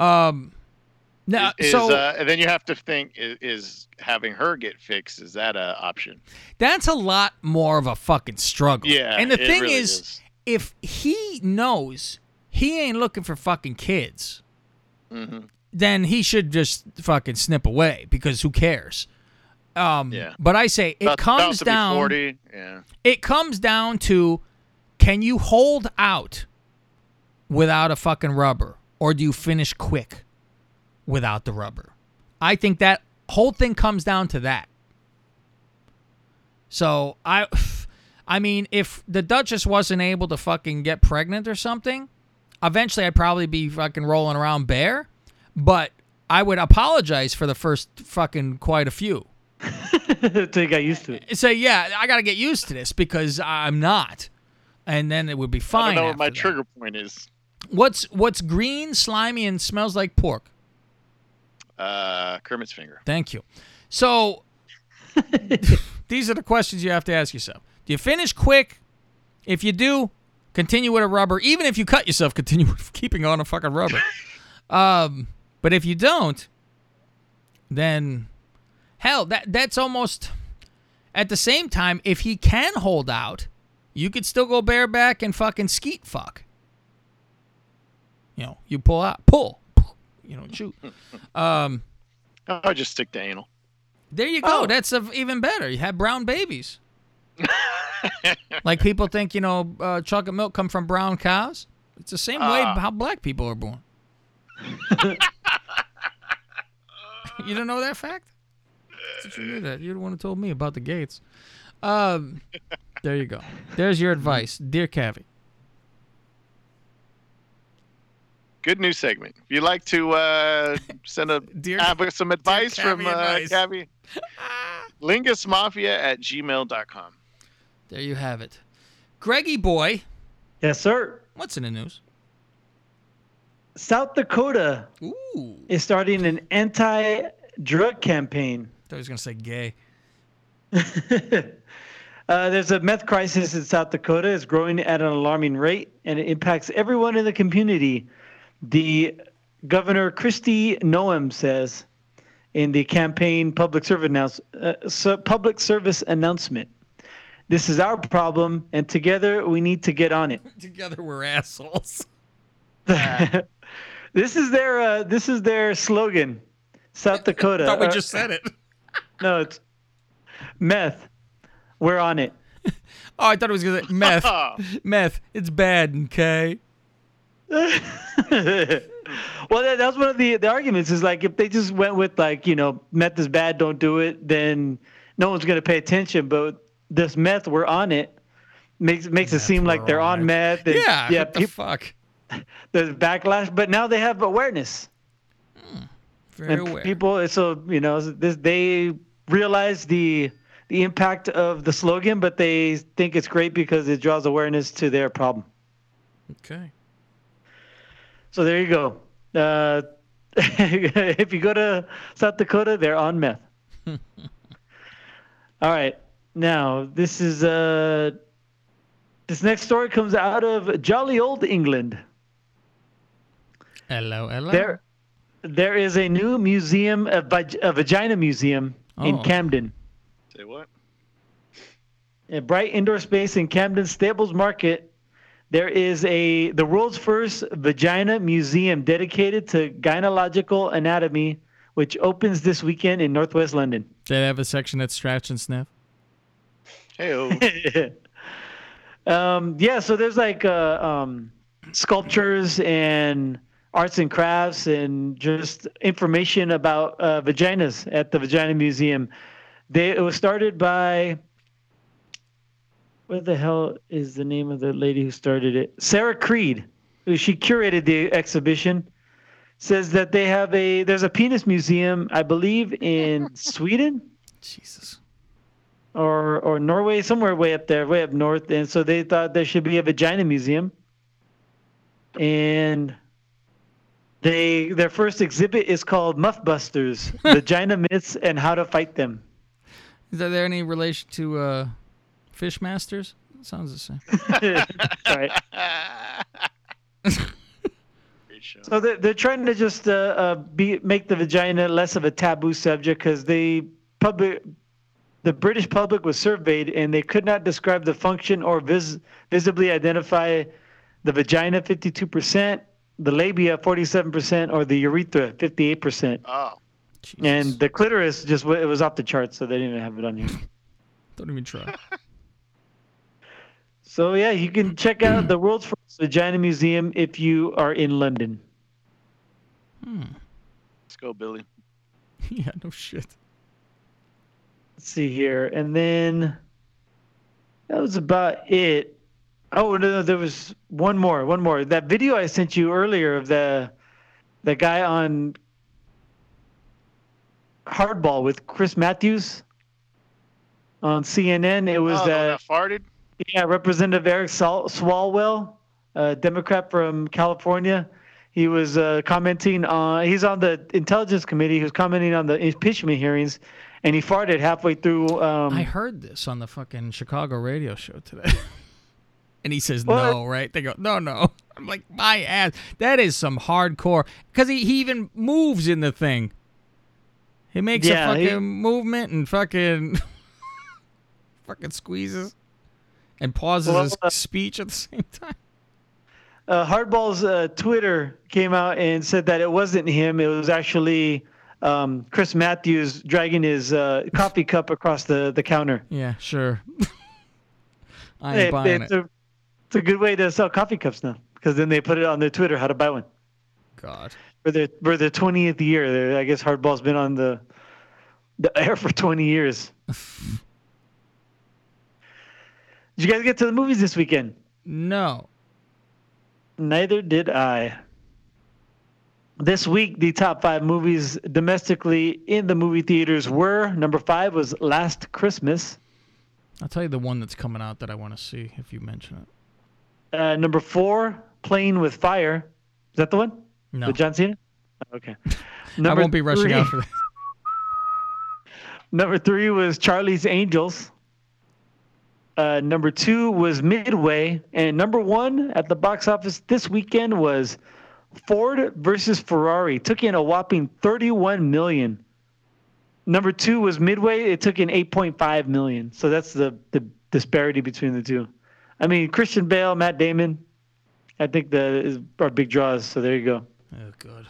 Um, now, is, so uh, and then you have to think: is, is having her get fixed? Is that an option? that's a lot more of a fucking struggle. Yeah, and the thing really is, is. if he knows he ain't looking for fucking kids, Mm-hmm. then he should just fucking snip away because who cares? Um, Yeah. But I say it About- about comes to be down. 40, yeah. It comes down to can you hold out without a fucking rubber, or do you finish quick without the rubber? I think that whole thing comes down to that. So I, I mean, if the Duchess wasn't able to fucking get pregnant or something, eventually I'd probably be fucking rolling around bare. But I would apologize for the first fucking quite a few. Until you got used to it. Say, yeah, I got to get used to this because I'm not, and then it would be I fine. don't know what my that. trigger point is. What's what's green, slimy, and smells like pork? Uh, Kermit's finger. Thank you. So these are the questions you have to ask yourself. Do you finish quick? If you do, continue with a rubber. Even if you cut yourself, continue with keeping on a fucking rubber. um, but if you don't, then hell, that that's almost at the same time. If he can hold out, you could still go bareback and fucking skeet fuck. You know, you pull out, pull, you know, shoot. Um, I'll just stick to anal. there you go. Oh. That's a, even better. You have brown babies. like people think, you know, uh, chocolate milk come from brown cows. It's the same way Ah. how black people are born. you don't know that fact? I you knew that. You're the one who told me about the gates. Um, there you go. There's your advice, dear Cavi. Good news segment. If you'd like to uh, send a have some advice from uh, advice. Cavi, lingusmafia at gmail.com. There you have it. Greggy boy. Yes, sir. What's in the news? South Dakota is starting an anti-drug campaign. I thought he was going to say gay. Uh, there's a meth crisis in South Dakota. It's growing at an alarming rate, and it impacts everyone in the community. The Governor Kristi Noem says in the campaign public service announce, uh, public service announcement. This is our problem, and together we need to get on it. Together we're assholes. this is their uh, this is their slogan. South Dakota. I thought we Uh, just said it. No, it's meth. We're on it. Oh, I thought it was going to say meth. meth. It's bad, okay? well, that, that's one of the the arguments. Is like if they just went with like you know meth is bad, don't do it, then no one's gonna pay attention. But this meth, we're on it. Makes makes it seem like they're on meth. And, Yeah, yeah. what the fuck? There's backlash, but now they have awareness. Hmm, very and aware. people, so you know, this they realize the the impact of the slogan, but they think it's great because it draws awareness to their problem. Okay. So there you go. Uh, if you go to South Dakota, they're on meth. All right. Now, this is uh this next story comes out of jolly old England. Hello, hello. There there is a new museum a, vag- a vagina museum in Oh. Camden. Say what? A bright indoor space in Camden Stables Market. There is a the world's first vagina museum dedicated to gynecological anatomy, which opens this weekend in Northwest London. They have a section that's scratch and sniff. Hey, um, yeah, so there's like uh, um, sculptures and arts and crafts and just information about uh, vaginas at the Vagina Museum. They, it was started by what the hell is the name of the lady who started it? Sarah Creed, who she curated the exhibition. Says that they have a there's a penis museum, I believe, in Sweden Jesus. or or Norway, somewhere way up there, way up north. And so they thought there should be a vagina museum. And they their first exhibit is called Muffbusters: Vagina Myths and How to Fight Them. Is there any relation to uh, Fish Masters? Sounds the same. right. So they're, they're trying to just uh, uh, be make the vagina less of a taboo subject because they public the British public was surveyed and they could not describe the function or vis- visibly identify the vagina 52%, the labia 47%, or the urethra 58%. Oh. And the clitoris just it was off the charts, so they didn't even have it on here. Don't even try. So yeah, you can check out the world's first vagina museum if you are in London. Hmm. Let's go, Billy. yeah, no shit. Let's see here, and then that was about it. Oh no, no, there was one more, one more. That video I sent you earlier of the the guy on Hardball with Chris Matthews on CNN. It was oh, the one uh, that farted. Yeah, Representative Eric Swalwell, a Democrat from California. He was uh, commenting on. He's on the Intelligence Committee. He was commenting on the impeachment hearings, and he farted halfway through. Um, I heard this on the fucking Chicago radio show today. and he says What? no, right? They go, no, no. I'm like, my ass. That is some hardcore. Because he, he even moves in the thing. He makes Yeah, a fucking he- movement and fucking fucking squeezes and pauses Well, his uh, speech at the same time. uh, Hardball's uh, Twitter came out and said that it wasn't him. It was actually um, Chris Matthews dragging his uh, coffee cup across the, the counter. Yeah, sure. I Hey, ain't buying it's, it. A, it's a good way to sell coffee cups now because then they put it on their Twitter how to buy one. God. For their for their twentieth year, I guess Hardball's been on the the air for twenty years. Did you guys get to the movies this weekend? No. Neither did I. This week, the top five movies domestically in the movie theaters were number five was Last Christmas. I'll tell you the one that's coming out that I want to see if you mention it. Uh, number four, Playing with Fire. Is that the one? No. With John Cena? Okay. I won't be rushing out for that. Number three was Charlie's Angels. Uh, number two was Midway, and number one at the box office this weekend was Ford versus Ferrari. Took in a whopping 31 million. Number two was Midway. It took in 8.5 million. So that's the the disparity between the two. I mean, Christian Bale, Matt Damon. I think that is our big draws. So there you go. Oh, God.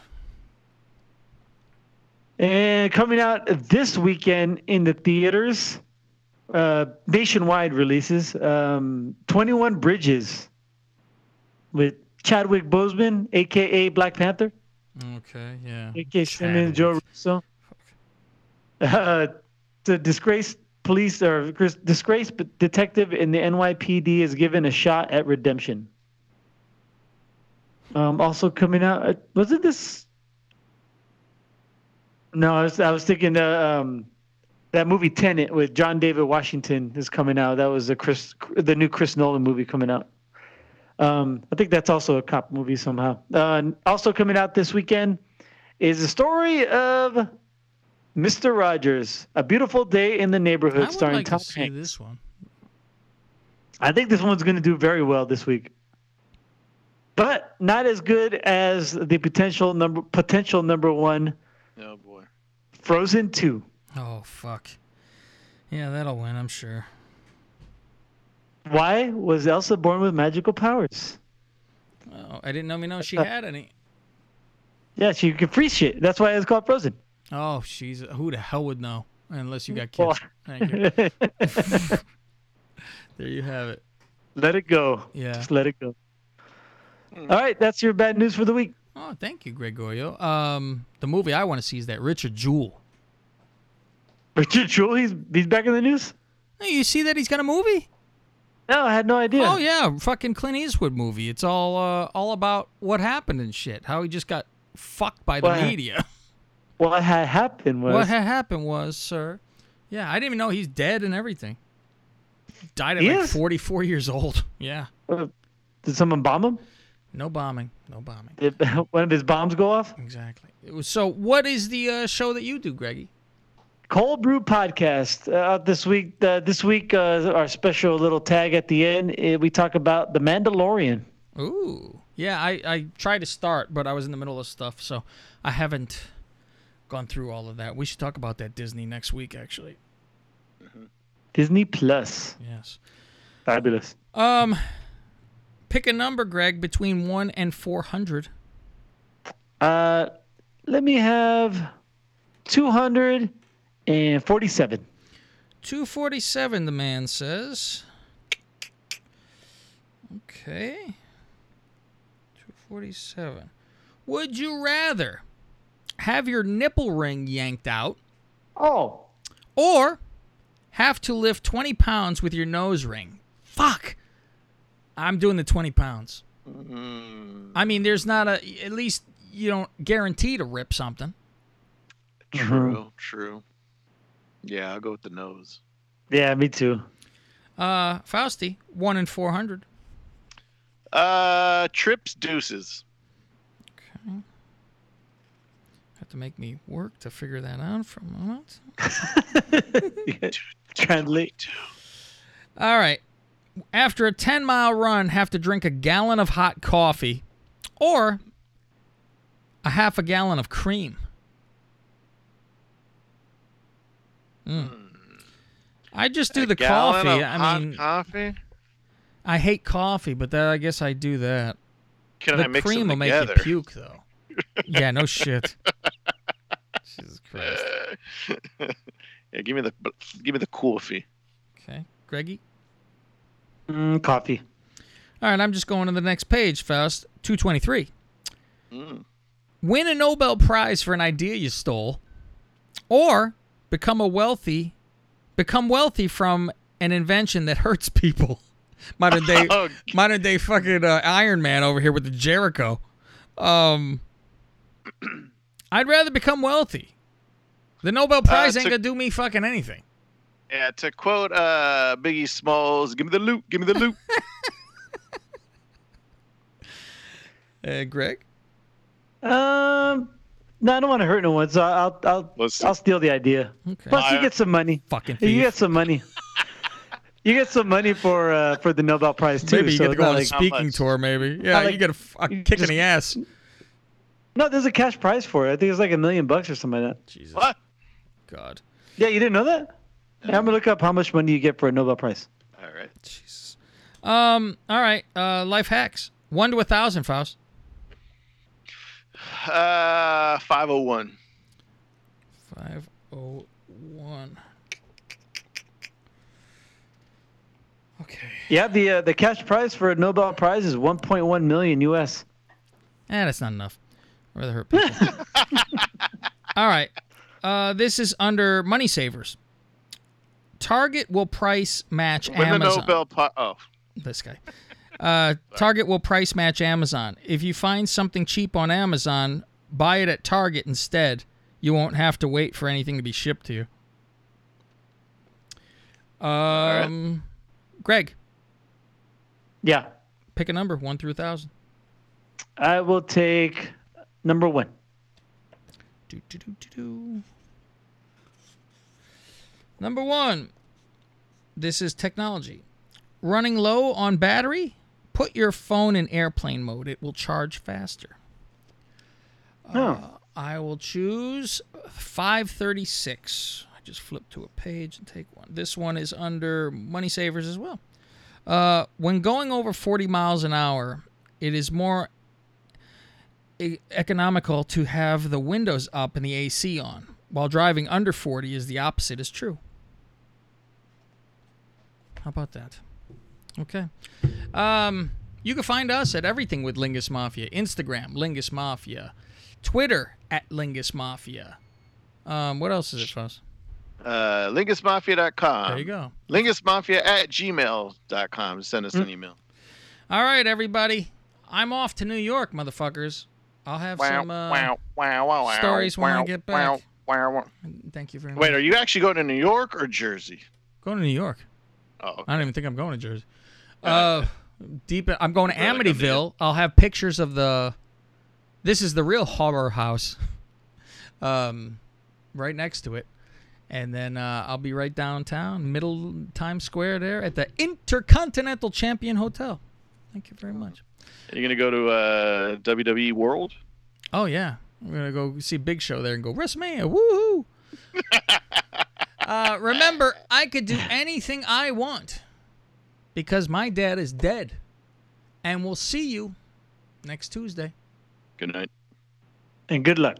And coming out this weekend in the theaters, uh, nationwide releases, um, 21 Bridges with Chadwick Boseman, a.k.a. Black Panther, Okay, yeah. J.K. Simmons, Joe Russo. Uh, the disgraced police or disgraced detective in the NYPD is given a shot at redemption. Um, also coming out, uh, was it this? No, I was, I was thinking uh, um, that movie Tenet with John David Washington is coming out. That was the Chris, the new Chris Nolan movie coming out. Um, I think that's also a cop movie somehow. Uh, also coming out this weekend is the story of Mister Rogers, A Beautiful Day in the Neighborhood, I would starring like Tom to see Hanks. this one. I think this one's going to do very well this week, but not as good as the potential number potential number one, Oh boy. Frozen Two. Oh fuck. Yeah, that'll win. I'm sure. Why was Elsa born with magical powers? Oh, I didn't know me know she Uh, had any. Yeah, she could freeze shit. That's why it's called Frozen. Oh, she's who the hell would know? Unless you got kids. Thank you. there you have it. Let it go. Yeah. Just let it go. All right, that's your bad news for the week. Oh, thank you, Gregorio. Um, the movie I want to see is that Richard Jewell. Richard Jewell, he's he's back in the news. Hey, you see that he's got a movie? No, I had no idea. Oh yeah, fucking Clint Eastwood movie. It's all uh, all about what happened and shit. How he just got fucked by the What? media. What had happened was What had happened was, sir. Yeah, I didn't even know he's dead and everything. Died at He like is? 44 years old. Yeah. Uh, did someone bomb him? No bombing. No bombing. Did one of his bombs go off? Exactly. It was, so, what is the uh, show that you do, Greggy? Cold Brew podcast uh, this week. Uh, this week, uh, our special little tag at the end. uh, we talk about the Mandalorian. Ooh. Yeah, I, I tried to start, but I was in the middle of stuff, so I haven't gone through all of that. We should talk about that Disney next week, actually. Disney Plus. Yes. Fabulous. Um, pick a number, Greg, between one and four hundred. Uh, let me have two hundred and forty-seven. Two forty-seven. The man says. Okay. Two forty-seven. Would you rather have your nipple ring yanked out? Oh. Or have to lift twenty pounds with your nose ring? Fuck. I'm doing the twenty pounds. Mm-hmm. I mean, there's not a. At least you don't guarantee to rip something. True, true. Yeah, I'll go with the nose. Yeah, me too. Uh, Fausty, one in four hundred. Uh, trips deuces. Okay. Have to make me work to figure that out for a moment. Translate. All right. After a 10 mile run, have to drink a gallon of hot coffee or a half a gallon of cream. Mm. I just do A the coffee. of I hot mean, coffee. I hate coffee, but that I guess I do that. Can the I mix cream them will together? make you puke, though. yeah, no shit. Jesus Christ. yeah, give me the give me the coffee. Okay, Greggy. Mm, coffee. All right, I'm just going to the next page, Faust. 223. Mm. Win a Nobel Prize for an idea you stole, or become a wealthy, become wealthy from an invention that hurts people. Modern day, Oh, modern day fucking uh, Iron Man over here with the Jericho. Um, I'd rather become wealthy. The Nobel Prize ain't to- gonna do me fucking anything. Yeah, to quote uh, Biggie Smalls, "Give me the loot, give me the loot." Uh, Greg. Um, no, I don't want to hurt no one, so I'll I'll I'll steal the idea. Okay. Plus, you get some money. Fucking You get some money. you get some money for uh, for the Nobel Prize too. Maybe you so get to go not on a speaking tour. Maybe. Yeah, like- you get a, you kick in the ass. No, there's a cash prize for it. I think it's like a million bucks or something like that. Jesus. What? God. Yeah, you didn't know that? Yeah, I'm gonna look up how much money you get for a Nobel Prize. All right. Jesus. Um. All right. Uh. Life hacks. One to a thousand, Faust. Uh, five oh one. Five oh one. Okay. Yeah, the uh, the cash prize for a Nobel Prize is 1.1 million US. Eh, that's not enough. I'd rather hurt people. All right. Uh, this is under Money Savers. Target will price match Win the Nobel Prize. Oh, This guy. Uh, Target will price match Amazon. If you find something cheap on Amazon, buy it at Target instead. You won't have to wait for anything to be shipped to you. Um, Greg, Yeah. pick a number one through a thousand. I will take number one. Do, do, do, do, do. Number one. This is technology. Running low on battery, put your phone in airplane mode. It will charge faster. Uh, I will choose 536. I just flip to a page and take one. This one is under Money Savers as well. Uh, when going over 40 miles an hour, it is more e- economical to have the windows up and the AC on. While driving under 40 is the opposite is true. How about that? Okay. Um, you can find us at everything with Lingus Mafia. Instagram, Lingus Mafia. Twitter, at Lingus Mafia. Um, what else is it, Fuss? Uh, LingusMafia.com. There you go. LingusMafia at gmail.com. Send us an Mm. email. All right, everybody. I'm off to New York, motherfuckers. I'll have Wow, some uh, wow, wow, wow, stories when I get back. Thank you very much. Wait, are you actually going to New York or Jersey? Going to New York. Oh, I don't even think I'm going to Jersey. Uh, deep. In, I'm going to Really Amityville. I'll have pictures of the. This is the real horror house. Um, right next to it, and then uh, I'll be right downtown, middle Times Square, there at the Intercontinental Champion Hotel. Thank you very much. Are you going to go to uh, WWE World? Oh yeah, we're gonna go see Big Show there and go WrestleMania. Woohoo! uh, remember, I could do anything I want because my dad is dead, and we'll see you next Tuesday. Good night. And good luck.